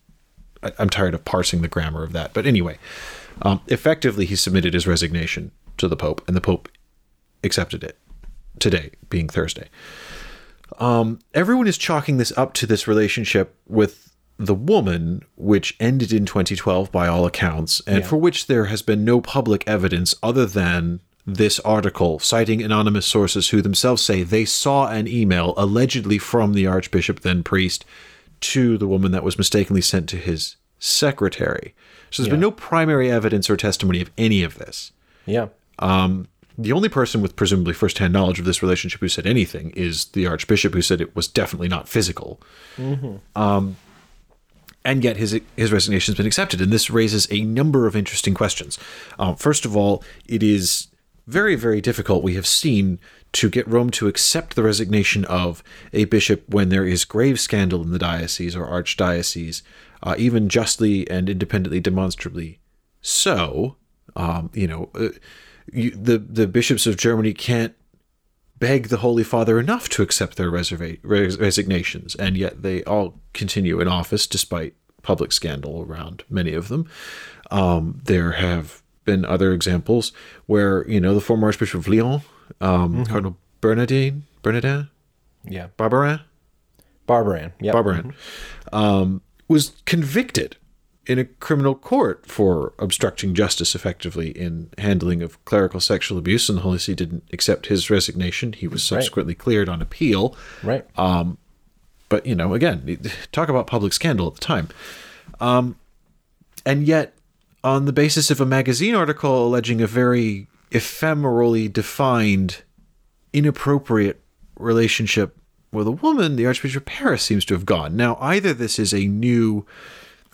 I, I'm tired of parsing the grammar of that, but anyway, um, effectively he submitted his resignation to the Pope, and the Pope accepted it today, being Thursday. Um, everyone is chalking this up to this relationship with the woman, which ended in 2012 by all accounts, and for which there has been no public evidence other than this article citing anonymous sources who themselves say they saw an email allegedly from the archbishop, then priest, to the woman that was mistakenly sent to his secretary. So there's been no primary evidence or testimony of any of this. Yeah. The only person with presumably firsthand knowledge of this relationship who said anything is the archbishop, who said it was definitely not physical. Um, and yet his his resignation has been accepted, and this raises a number of interesting questions. Um, first of all, it is very very difficult. We have seen to get Rome to accept the resignation of a bishop when there is grave scandal in the diocese or archdiocese, uh, even justly and independently demonstrably so. Um, you know, uh, you, the the bishops of Germany can't beg the Holy Father enough to accept their reserva- res- resignations, and yet they all continue in office despite public scandal around many of them. Um, there have been other examples where you know the former Archbishop of Lyon, um, Cardinal Bernardin, Bernardin, Yeah. Barbarin, Barbaran. Yeah. Barbarin, um, was convicted in a criminal court for obstructing justice effectively in handling of clerical sexual abuse, and the Holy See didn't accept his resignation. He was subsequently cleared on appeal. Right. Um, But, you know, again, talk about public scandal at the time. Um, and yet, on the basis of a magazine article alleging a very ephemerally defined, inappropriate relationship with a woman, the Archbishop of Paris seems to have gone. Now, either this is a new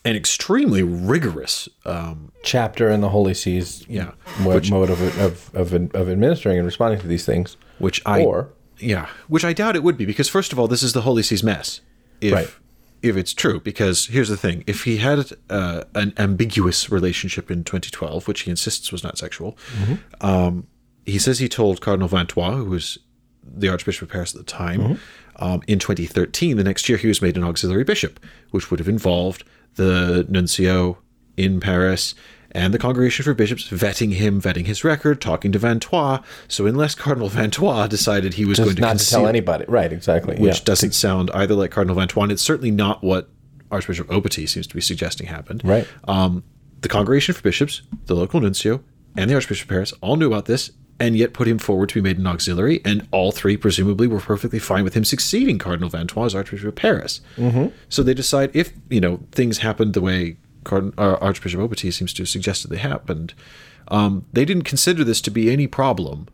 and extremely rigorous um, Chapter in the Holy See's Yeah. Which- mode of, of, of, of administering and responding to these things. which I Or- yeah, which I doubt it would be because first of all, this is the Holy See's mess. If Right. If it's true, because here's the thing: if he had uh, an ambiguous relationship in 2012, which he insists was not sexual, um, he says he told Cardinal Vingt-Trois, who was the Archbishop of Paris at the time, um, in 2013. The next year, he was made an auxiliary bishop, which would have involved the nuncio in Paris and the Congregation for Bishops vetting him, vetting his record, talking to Vingt-Trois. So unless Cardinal Vingt-Trois decided he was going to not to tell anybody. Right, exactly. which yeah. doesn't sound either like Cardinal Vingt-Trois. It's certainly not what Archbishop Aupetit seems to be suggesting happened. Right. Um, the Congregation for Bishops, the local nuncio, and the Archbishop of Paris all knew about this and yet put him forward to be made an auxiliary, and all three presumably were perfectly fine with him succeeding Cardinal Vingt-Trois as Archbishop of Paris. Mm-hmm. So they decide if you know things happened the way Card- uh, Archbishop Aupetit seems to have suggested they happened, um, they didn't consider this to be any problem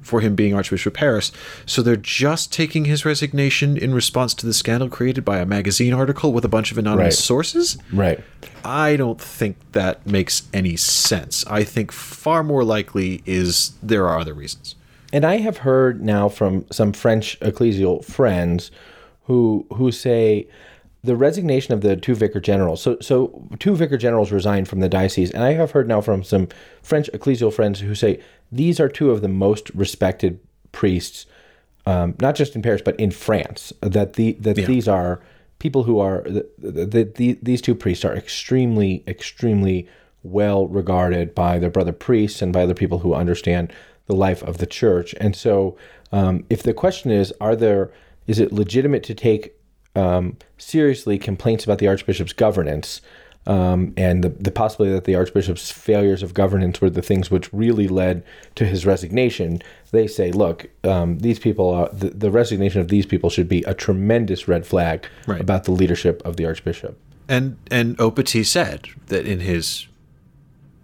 for him being Archbishop of Paris. So they're just taking his resignation in response to the scandal created by a magazine article with a bunch of anonymous Right. sources. Right. I don't think that makes any sense. I think far more likely is there are other reasons. And I have heard now from some French ecclesial friends who who say the resignation of the two vicar generals. So so two vicar generals resigned from the diocese, and I have heard now from some French ecclesial friends who say these are two of the most respected priests, um, not just in Paris but in France. That the that these are people who are the, the, these two priests are extremely extremely well regarded by their brother priests and by other people who understand the life of the church. And so, um, if the question is, are there is it legitimate to take um, seriously complaints about the archbishop's governance um, and the, the possibility that the archbishop's failures of governance were the things which really led to his resignation? They say, look, um, these people are the, the resignation of these people should be a tremendous red flag Right. about the leadership of the archbishop. And and Aupetit said that in his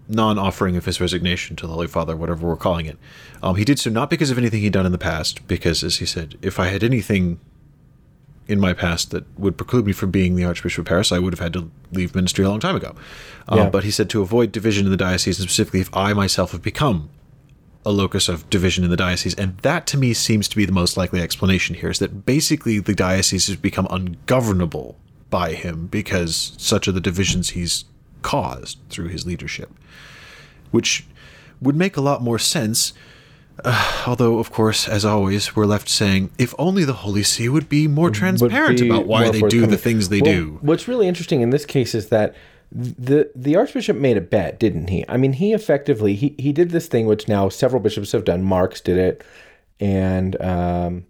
non-offering of his resignation to the Holy Father, whatever we're calling it, um, he did so not because of anything he'd done in the past, because as he said, if I had anything in my past that would preclude me from being the Archbishop of Paris, I would have had to leave ministry a long time ago. Um, Yeah. But he said to avoid division in the diocese, and specifically if I myself have become a locus of division in the diocese. And that to me seems to be the most likely explanation here is that basically the diocese has become ungovernable by him because such are the divisions he's caused through his leadership, which would make a lot more sense. Uh, although, of course, as always, we're left saying, if only the Holy See would be more transparent be about why they do the things they Well, do. What's really interesting in this case is that the the archbishop made a bet, didn't he? I mean, he effectively he he did this thing which now several bishops have done. Marx did it, and um,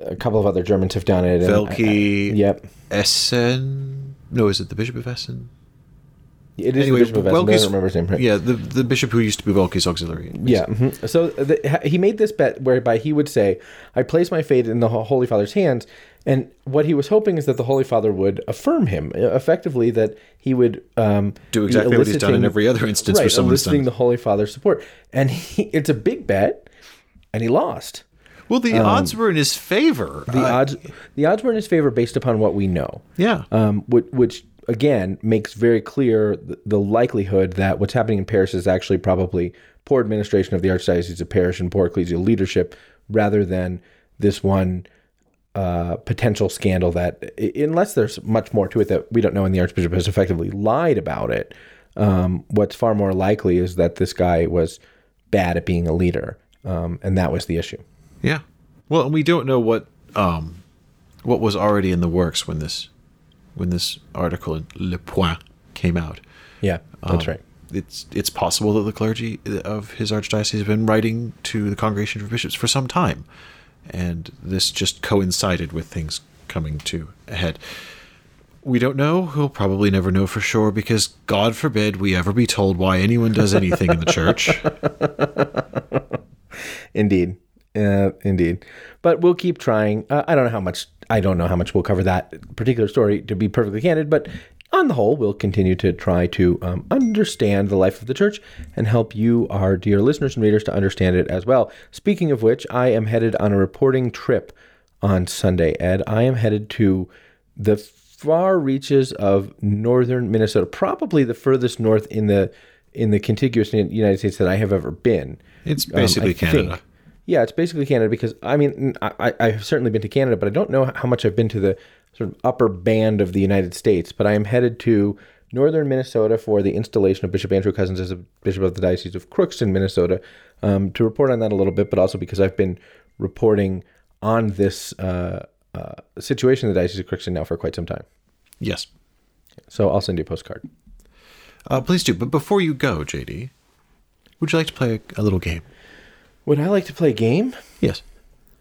a couple of other Germans have done it. Woelki, Yep, Essen. No, is it the Bishop of Essen? It is Anyway, the bishop of. I don't remember his name. Right? Yeah, the the bishop who used to be Woelki's auxiliary. Yeah. mhm. So the, he made this bet whereby he would say, "I place my fate in the Holy Father's hands," and what he was hoping is that the Holy Father would affirm him, uh, effectively that he would um, Do exactly what he's done in every other instance right, where someone's eliciting done. the Holy Father's support, and he, it's a big bet, and he lost. Well, the odds were in his favor. Um, The Uh, odds the odds were in his favor based upon what we know yeah. um, which, which again makes very clear the, likelihood that what's happening in Paris is actually probably poor administration of the Archdiocese of Paris and poor ecclesial leadership rather than this one uh, potential scandal that, unless there's much more to it that we don't know and the Archbishop has effectively lied about it, um, what's far more likely is that this guy was bad at being a leader. Um, and that was the issue. Yeah. Well, and we don't know what um what was already in the works when this when this article in Le Point came out. Yeah, that's Um, right. It's it's possible that the clergy of his archdiocese have been writing to the Congregation for Bishops for some time, and this just coincided with things coming to a head. We don't know. We'll probably never know for sure because God forbid we ever be told why anyone does anything in the church. Indeed. Uh, indeed. But we'll keep trying. Uh, I don't know how much. I don't know how much we'll cover that particular story, to be perfectly candid. But on the whole, we'll continue to try to um, understand the life of the church and help you, our dear listeners and readers, to understand it as well. Speaking of which, I am headed on a reporting trip on Sunday, Ed. I am headed to the far reaches of northern Minnesota, probably the furthest north in the in the contiguous United States that I have ever been. It's Um, basically I Canada. think. Yeah, it's basically Canada because I mean I, I- I've certainly been to Canada, but I don't know how much I've been to the sort of upper band of the United States. But I am headed to northern Minnesota for the installation of Bishop Andrew Cozzens as a bishop of the Diocese of Crookston, Minnesota, um, to report on that a little bit, but also because I've been reporting on this uh, uh, situation in the Diocese of Crookston now for quite some time. Yes. So I'll send you a postcard. Uh, please do. But before you go, JD, would you like to play a, a little game? Would I like to play a game? Yes.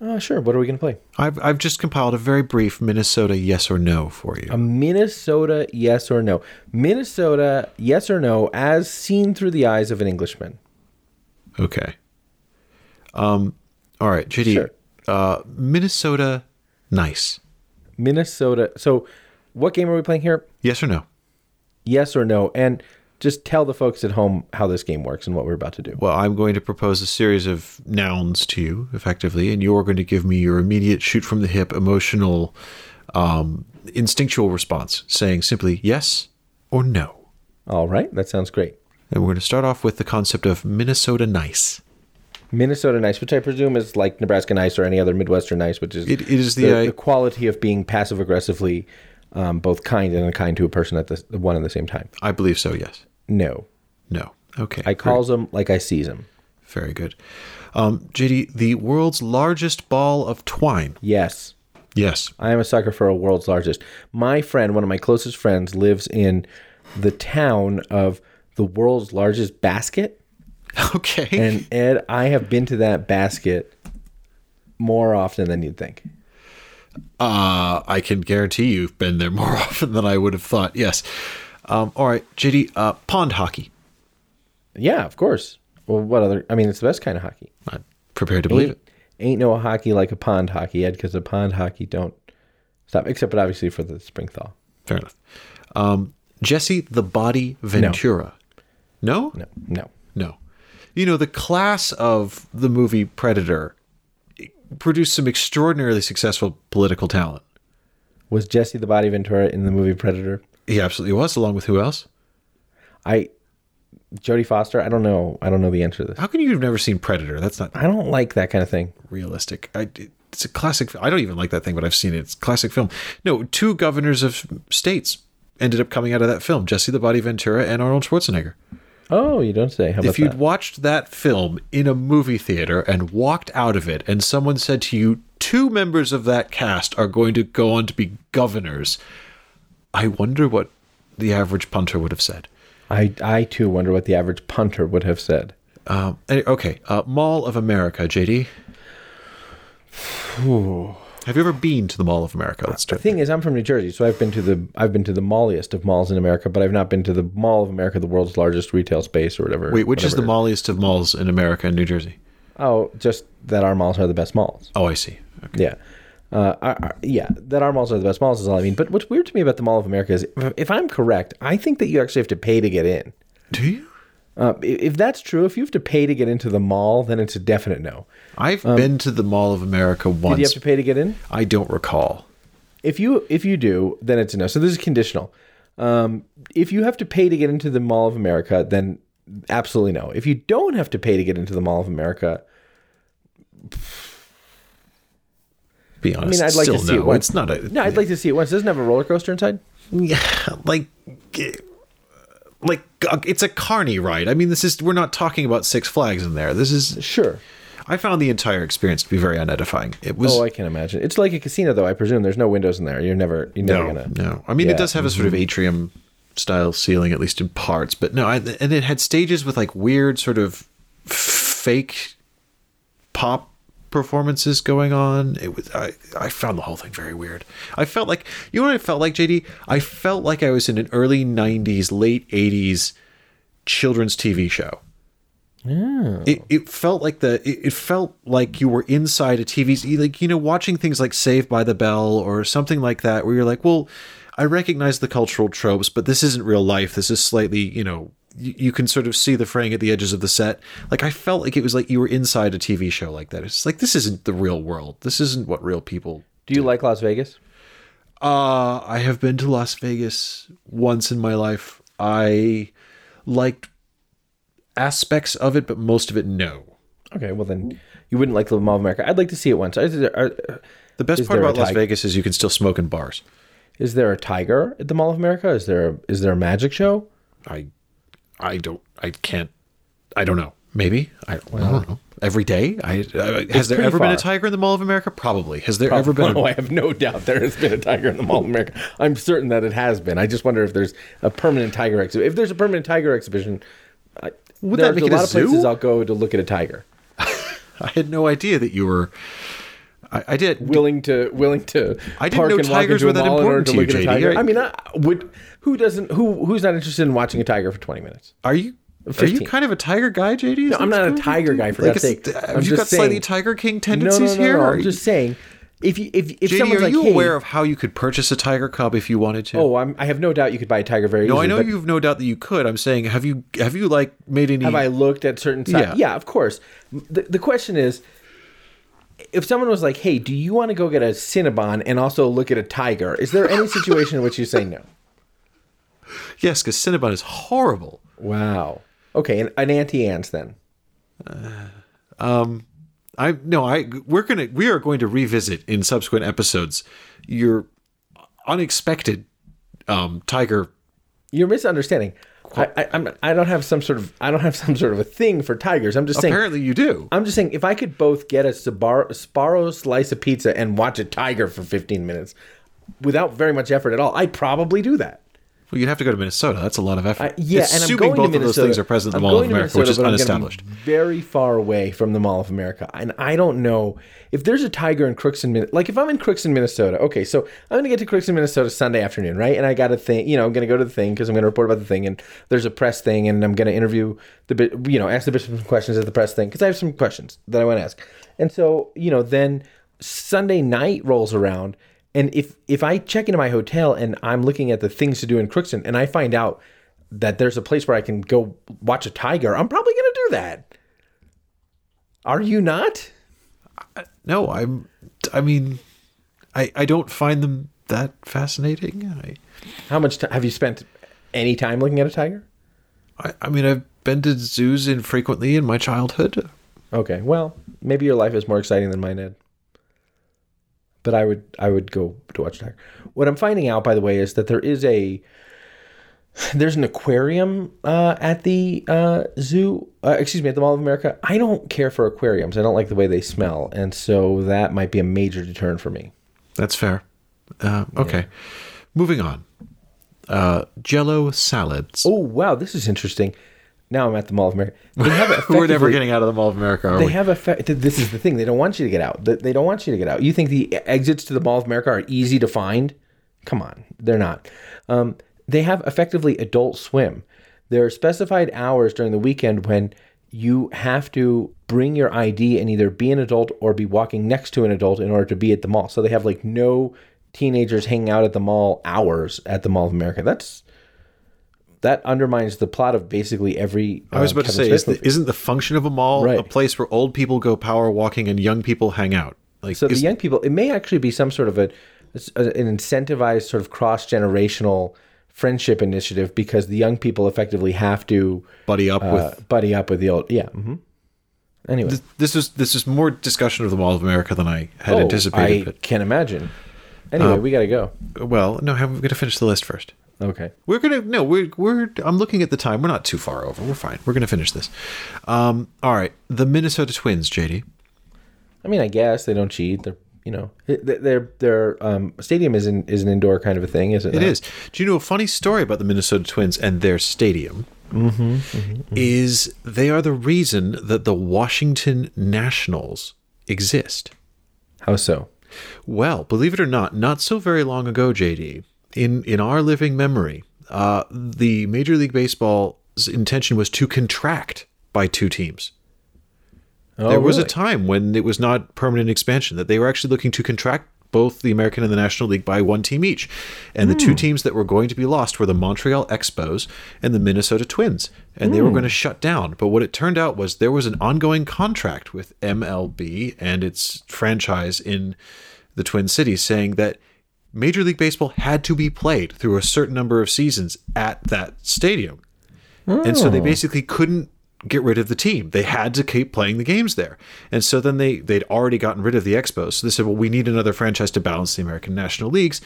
Uh, sure. What are we going to play? I've, I've just compiled a very brief Minnesota yes or no for you. A Minnesota yes or no. Minnesota yes or no as seen through the eyes of an Englishman. Okay. Um. All right, JD. Sure. Uh, Minnesota, nice. Minnesota. So, what game are we playing here? Yes or no? Yes or no? And just tell the folks at home how this game works and what we're about to do. Well, I'm going to propose a series of nouns to you, effectively, and you're going to give me your immediate shoot from the hip, emotional, um, instinctual response, saying simply yes or no. All right. That sounds great. And we're going to start off with the concept of Minnesota nice. Minnesota nice, which I presume is like Nebraska nice or any other Midwestern nice, which is It- it is the, the, uh, the quality of being passive aggressively um, both kind and unkind to a person at the one and the same time. I believe so. Yes. No, No. Okay. I calls them like I sees them. Very good. Um, JD, the world's largest ball of twine. Yes. Yes. I am a sucker for a world's largest. My friend, one of my closest friends, lives in the town of the world's largest basket. Okay. And Ed, I have been to that basket more often than you'd think. Uh, I can guarantee you've been there more often than I would have thought. Yes. Um, all right, JD, uh, pond hockey. Yeah, of course. Well, what other? I mean, it's the best kind of hockey. I'm prepared to believe Ain't, it. ain't no hockey like a pond hockey, Ed, because the pond hockey don't stop, except but obviously for the spring thaw. Fair enough. Um, Jesse the Body Ventura. No? No, no. No. You know, the class of the movie Predator produced some extraordinarily successful political talent. Was Jesse the Body Ventura in the movie Predator? He absolutely was, along with who else? I, Jodie Foster. I don't know. I don't know the answer to this. How can you have never seen Predator? That's not I don't like that kind of thing. realistic. I, it's a classic. I don't even like that thing, but I've seen it. It's a classic film. No, two governors of states ended up coming out of that film: Jesse the Body Ventura and Arnold Schwarzenegger. Oh, you don't say. If you'd that? watched that film in a movie theater and walked out of it, and someone said to you, two members of that cast are going to go on to be governors, I wonder what the average punter would have said. I, I too wonder what the average punter would have said. Um, okay, uh, Mall of America, JD. Have you ever been to the Mall of America? Let's The start. thing is, I'm from New Jersey, so I've been to the I've been to the malliest of malls in America, but I've not been to the Mall of America, the world's largest retail space or whatever. Wait, which is the malliest of malls in America and New Jersey? Oh, just that our malls are the best malls. Oh, I see. Okay. Yeah. Uh, our, our- yeah, that our malls are the best malls is all I mean. But what's weird to me about the Mall of America is, if, if I'm correct, I think that you actually have to pay to get in. Do you? Uh, if that's true, if you have to pay to get into the mall, then it's a definite no. I've been to the Mall of America once. Did you have to pay to get in? I don't recall. If you if you do, then it's a no. So this is conditional. Um, if you have to pay to get into the Mall of America, then absolutely no. If you don't have to pay to get into the Mall of America, Be honest. I mean, I'd like to see it once. It's not a. no, I'd like to see it once. Doesn't it have a roller coaster inside. Yeah, like, like uh, it's a carny ride. I mean, this is we're not talking about Six Flags in there. This is. Sure. I found the entire experience to be very unedifying. It was Oh, I can imagine. It's like a casino, though. I presume there's no windows in there. You're never you're never no, gonna. no. I mean, Yeah. it does have a sort of atrium style ceiling, at least in parts. But no, I, and it had stages with like weird sort of fake pop performances going on. It was I, I found the whole thing very weird. I felt like you know what I felt like, JD? I felt like I was in an early '90s, late '80s children's TV show. Oh. It, it felt like the it, it felt like you were inside a TV like you know watching things like Saved by the Bell or something like that where you're like well I recognize the cultural tropes but this isn't real life this is slightly you know you, you can sort of see the fraying at the edges of the set like I felt like it was like you were inside a TV show like that it's like this isn't the real world this isn't what real people Do you like Las Vegas? uh, I have been to Las Vegas once in my life. I liked aspects of it, but most of it, no. Okay, well then you wouldn't like the Mall of America. I'd like to see it once. Is there, are, The best part about Las? Vegas is you can still smoke in bars. is there a tiger at the Mall of America? Is there a, is there a magic show? I, I don't, I can't, I don't know. Maybe I, I don't know. Every day, I uh, has there ever been a tiger in the Mall of America? Probably. Has there ever been? Oh, I have no doubt there has been a tiger in the Mall of America. I'm certain that it has been. I just wonder if there's a permanent tiger exhibition. If there's a permanent tiger exhibition, I, Would that make a it a lot of places? I'll go to look at a tiger. I had no idea that you were. I, I did. willing to willing to I didn't park know tigers were that mall in order important to look you, at a JD. tiger. I- mean, I would who doesn't who who's not interested in watching a tiger for 20 minutes? Are you? Are you kind of a tiger guy, JD? Is No, I'm not a tiger guy for Like, God's sake. Have I'm you just got slightly saying- Tiger King No, no, no, here? I'm just saying if you if if JD, someone's are like, you hey, aware of how you could purchase a tiger cub if you wanted to? oh, I'm, I have no doubt you could buy a tiger very no, easily. I know you've no doubt that you could. I'm saying, have you have you like made any? Have I looked at certain sites? Yeah. Yeah. of course. The, the question is, if someone was like, "Hey, do you want to go get a Cinnabon and also look at a tiger?" Is there any situation in which you say no? Yes, because Cinnabon is horrible. Wow. Okay, an, an Auntie Anne's then. I no, I we're gonna we are going to revisit in subsequent episodes your unexpected um tiger. You're misunderstanding. I, I, I'm, I don't have some sort of I don't have some sort of a thing for tigers. I'm just saying. Apparently, you do. I'm just saying if I could both get a Sbarro slice of pizza and watch a tiger for 15 minutes without very much effort at all, I'd probably do that. Well, you'd have to go to Minnesota. That's a lot of effort. I, yeah, and I'm Assuming going both to of those things are present in the Mall of America, which is Minnesota, I'm unestablished. very far away from the Mall of America, and I don't know if there's a tiger in Crookston, Min- like if I'm in Crookston, Minnesota. Okay, so I'm going to get to Crookston, Minnesota Sunday afternoon, right? And I got a thing, you know, I'm going to go to the thing because I'm going to report about the thing, and there's a press thing, and I'm going to interview the, you know, ask the bishop some questions at the press thing because I have some questions that I want to ask, and so you know, then Sunday night rolls around. And if if I check into my hotel and I'm looking at the things to do in Crookston and I find out that there's a place where I can go watch a tiger, I'm probably going to do that. Are you not? No, I'm. I mean, I I don't find them that fascinating. I How much time have you spent any time looking at a tiger? I, I mean, I've been to zoos infrequently in my childhood. Okay, well, maybe your life is more exciting than mine, Ed. But I would I would go to watch tiger. What I'm finding out, by the way, is that there is a there's an aquarium uh, at the uh, zoo. Uh, excuse me, at the Mall of America. I don't care for aquariums. I don't like the way they smell, and so that might be a major deterrent for me. That's fair. Uh, okay, moving on. Uh, Jello salads. Oh wow, this is interesting. Now I'm at the Mall of America. They have We're never getting out of the Mall of America, are They we? have effect. This is the thing. They don't want you to get out. They- They don't want you to get out. You think the exits to the Mall of America are easy to find? Come on, they're not. Um, they have effectively Adult Swim. There are specified hours during the weekend when you have to bring your ID and either be an adult or be walking next to an adult in order to be at the mall. So they have like no teenagers hanging out at the mall hours at the Mall of America. That's that undermines the plot of basically every. I was uh, about to say, Smith is the, isn't the function of a mall Right. a place where old people go power walking and young people hang out? Like, So is- the young people, it may actually be some sort of a, an incentivized sort of cross generational friendship initiative because the young people effectively have to buddy up uh, with. buddy up with the old. Yeah. Mm-hmm. Anyway, This is this is more discussion of the Mall of America than I had Oh, anticipated. I can imagine. Anyway, we got to go. well, no, I'm going to finish the list first. Okay. We're gonna no, we're we're. I'm looking at the time. We're not too far over. We're fine. We're gonna finish this. Um, all right, the Minnesota Twins, JD. I mean, I guess they don't cheat. They're you know their their um, stadium is an is an indoor kind of a thing, isn't it? It is. Do you know a funny story about the Minnesota Twins and their stadium? Mm-hmm. Is they are the reason that the Washington Nationals exist. How so? Well, believe it or not, not so very long ago, JD, in in our living memory, uh, the Major League Baseball's intention was to contract by two teams. Oh, there was a time when it was not permanent expansion that they were actually looking to contract both the American and the National League by one team each. And the two teams that were going to be lost were the Montreal Expos and the Minnesota Twins. And they were going to shut down. But what it turned out was there was an ongoing contract with MLB and its franchise in the Twin Cities saying that Major League Baseball had to be played through a certain number of seasons at that stadium. And so they hmm. basically couldn't get rid of the team. They had to keep playing the games there. And so then they they'd already gotten rid of the Expos. So they said, "Well, we need another franchise to balance the American National Leagues.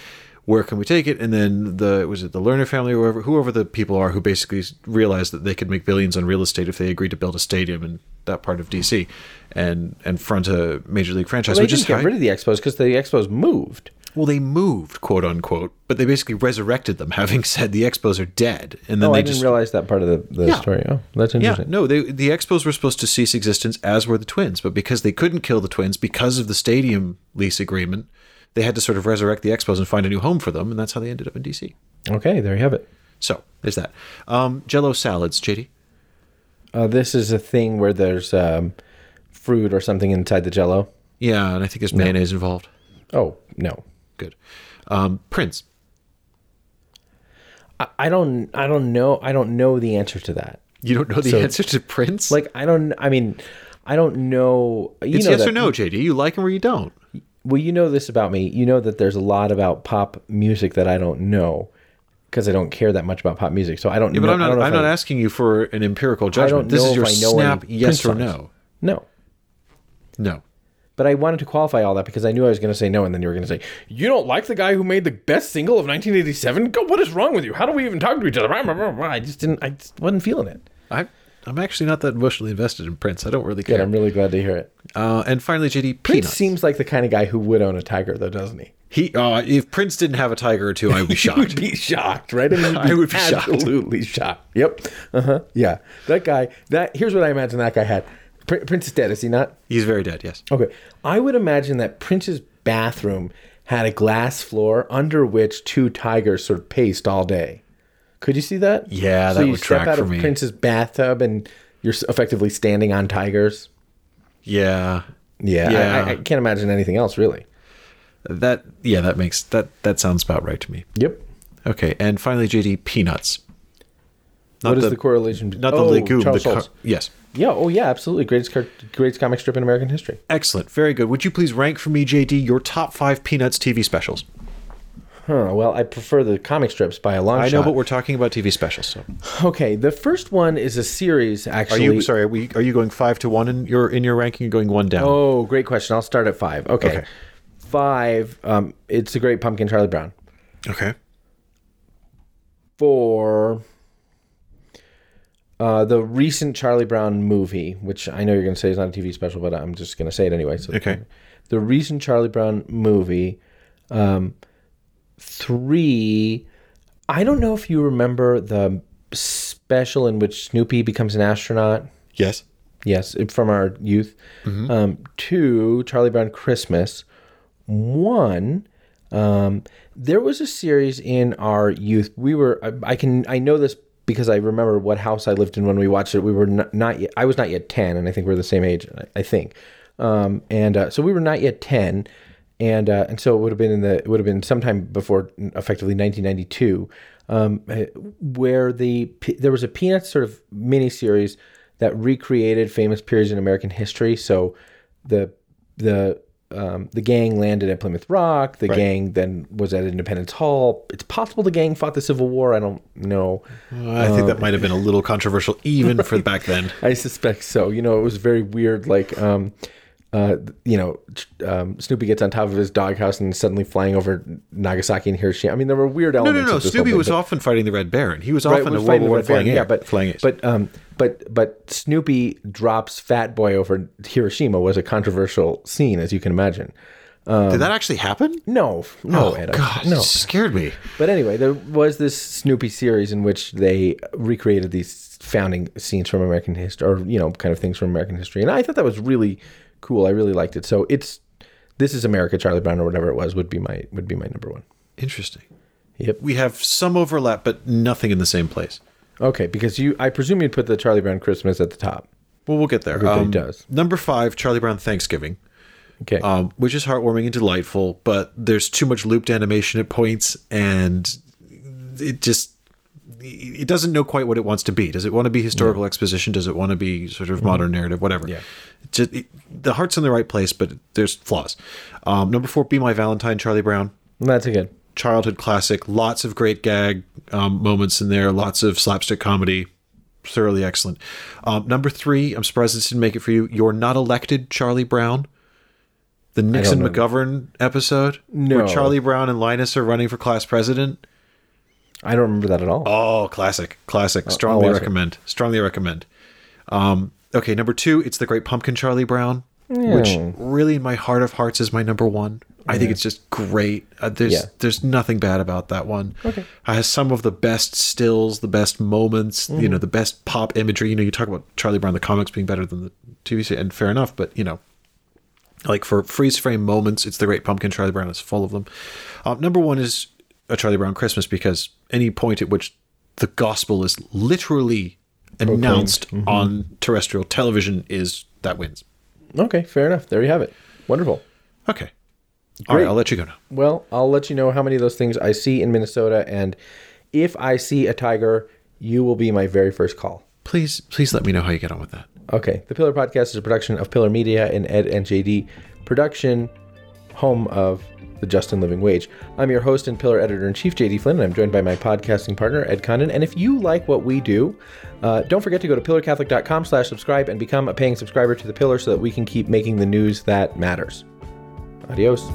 Where can we take it?" And then the was it the Lerner family or whoever whoever the people are who basically realized that they could make billions on real estate if they agreed to build a stadium in that part of DC and and front a major league franchise, They which didn't is get rid of the Expos because the Expos moved. Well, they moved, quote unquote, but they basically resurrected them, having said the Expos are dead, and then Oh, they I just didn't realize that part of the, the Yeah. story. Oh, that's yeah, interesting. no, they, the Expos were supposed to cease existence, as were the Twins, but because they couldn't kill the Twins because of the stadium lease agreement, they had to sort of resurrect the Expos and find a new home for them, and that's how they ended up in DC. Okay, there you have it. So there's that. Um, Jello salads, JD. Uh, this is a thing where there's um, fruit or something inside the Jello. Yeah, and I think there's mayonnaise involved. Oh no, Good. Um, Prince. I, I don't. I don't know. I don't know the answer to that. You don't know the So- answer to Prince? Like I don't. I mean, I don't know. You it's know yes that, or no, JD. You like him or you don't. Well, you know this about me. You know that there's a lot about pop music that I don't know because I don't care that much about pop music. So I don't. But know, I'm I not. I'm not I- asking you for an empirical I judgment. don't This know is if your I know snap yes or Prince no. songs. No. No. But I wanted to qualify all that because I knew I was going to say no, and then you were going to say, "You don't like the guy who made the best single of 1987? Go, what is wrong with you? How do we even talk to each other?" I just didn't. I just wasn't feeling it. I, I'm actually not that emotionally invested in Prince. I don't really Good. care. I'm really glad to hear it. Uh, and finally, JD Prince Peanuts. seems like the kind of guy who would own a tiger, though, doesn't he? he, uh, if Prince didn't have a tiger or two, I would be You would shocked. be shocked, right? I, mean, I would be shocked. absolutely shocked. Yep. Uh huh. Yeah. That guy. That here's what I imagine that guy had. Pr- Prince is dead, is he not? He's very dead. Yes. Okay. I would imagine that Prince's bathroom had a glass floor under which two tigers sort of paced all day. Could you see that? Yeah, so that you would step track out for of me. Prince's bathtub and you're effectively standing on tigers. Yeah. Yeah. I- Yeah. I, I can't imagine anything else, really. That. Yeah. That makes that. That sounds about right to me. Yep. Okay. And finally, JD Peanuts. what is the, correlation? Not the oh, legume. Charles the Schulz. yes. Yeah. Oh, yeah. Absolutely. Greatest greatest comic strip in American history. Excellent. Very good. Would you please rank for me, JD, your top five Peanuts TV specials? Huh. Well, I prefer the comic strips by a long I shot. know, but we're talking about TV specials. So, okay. The first one is a series. are Actually, you sorry? Are we? Are you going five to one in your in your ranking? You're going one down. Oh, great question. I'll start at five. Okay. Okay. Five. Um, it's a great pumpkin, Charlie Brown. Okay. Four. Uh, the recent Charlie Brown movie, which I know you're going to say is not a TV special, but I'm just going to say it anyway. So Okay. The recent Charlie Brown movie. Um, three. I don't know if you remember the special in which Snoopy becomes an astronaut. Yes. Yes, from our youth. Um, two, Charlie Brown Christmas. One, um, there was a series in our youth. We were, I, I can, I know this because I remember what house I lived in when we watched it. We were not, not yet, I was not yet 10, and I think we're the same age, I, I think. Um, and uh, so we were not yet 10. And, uh, and so it would have been in the, it would have been sometime before effectively 1992, um, eh, where the, there was a Peanuts sort of mini series that recreated famous periods in American history. So the the um, the gang landed at Plymouth Rock. The gang then was at Independence Hall. It's possible the gang fought the Civil War. I don't know. I think that might have been a little controversial even for back then. I suspect so. You know, it was very weird. Like, um, uh, you know, um, Snoopy gets on top of his doghouse and suddenly flying over Nagasaki and Hiroshima. I mean, there were weird elements. no, no. this Snoopy thing, was but- often fighting the Red Baron. He was Right, often a World fighting War One flying, yeah, but flying ace. but um, but but Snoopy drops Fat Boy over Hiroshima was a controversial scene, as you can imagine. Did that actually happen? No, no, oh, Ed, God, no. it scared me. But anyway, there was this Snoopy series in which they recreated these founding scenes from American history, or you know, kind of things from American history, and I thought that was really cool. I really liked it. So it's this is America, Charlie Brown, or whatever it was, would be my would be my number one. Interesting. Yep. We have some overlap, but nothing in the same place. Okay, because you, I presume you'd put the Charlie Brown Christmas at the top. Well, we'll get there. Everybody does. Number five, Charlie Brown Thanksgiving, Okay. um, which is heartwarming and delightful, but there's too much looped animation at points, and it just it doesn't know quite what it wants to be. Does it want to be historical exposition? Does it want to be sort of modern narrative? Whatever. Yeah. Just it, the heart's in the right place, but there's flaws. Um, number four, Be My Valentine, Charlie Brown. That's a good. childhood classic. Lots of great gag um, moments in there. Lots of slapstick comedy. thoroughly excellent. Um, number three, I'm surprised this didn't make it for you. You're not elected, Charlie Brown. The Nixon. McGovern episode, No. where Charlie Brown and Linus are running for class president. I don't remember that at all. Oh, classic, classic. Strongly watch it. recommend. Strongly recommend. Um, okay, number two, it's the Great Pumpkin, Charlie Brown, which really, in my heart of hearts, is my number one. I think it's just great. Uh, there's Yeah. there's nothing bad about that one. Okay. It has some of the best stills, the best moments, you know, Mm-hmm. the best pop imagery. You know, you talk about Charlie Brown the comics being better than the TV series, and fair enough, but you know, like for freeze frame moments, it's the Great Pumpkin. Charlie Brown is full of them. Uh, number one is a Charlie Brown Christmas because any point at which the gospel is literally announced Mm-hmm. on terrestrial television is that wins. Okay, fair enough. There you have it. Wonderful. Okay. All right, Great. I'll let you go now. Well, I'll let you know how many of those things I see in Minnesota, and if I see a tiger, you will be my very first call. Please, please let me know how you get on with that. Okay, the Pillar Podcast is a production of Pillar Media and Ed and JD production, home of the Justin Living Wage. I'm your host and Pillar Editor in Chief, JD Flynn, and I'm joined by my podcasting partner, Ed Condon. And if you like what we do, uh, don't forget to go to pillarcatholic.com slash subscribe and become a paying subscriber to the Pillar so that we can keep making the news that matters. Adiós.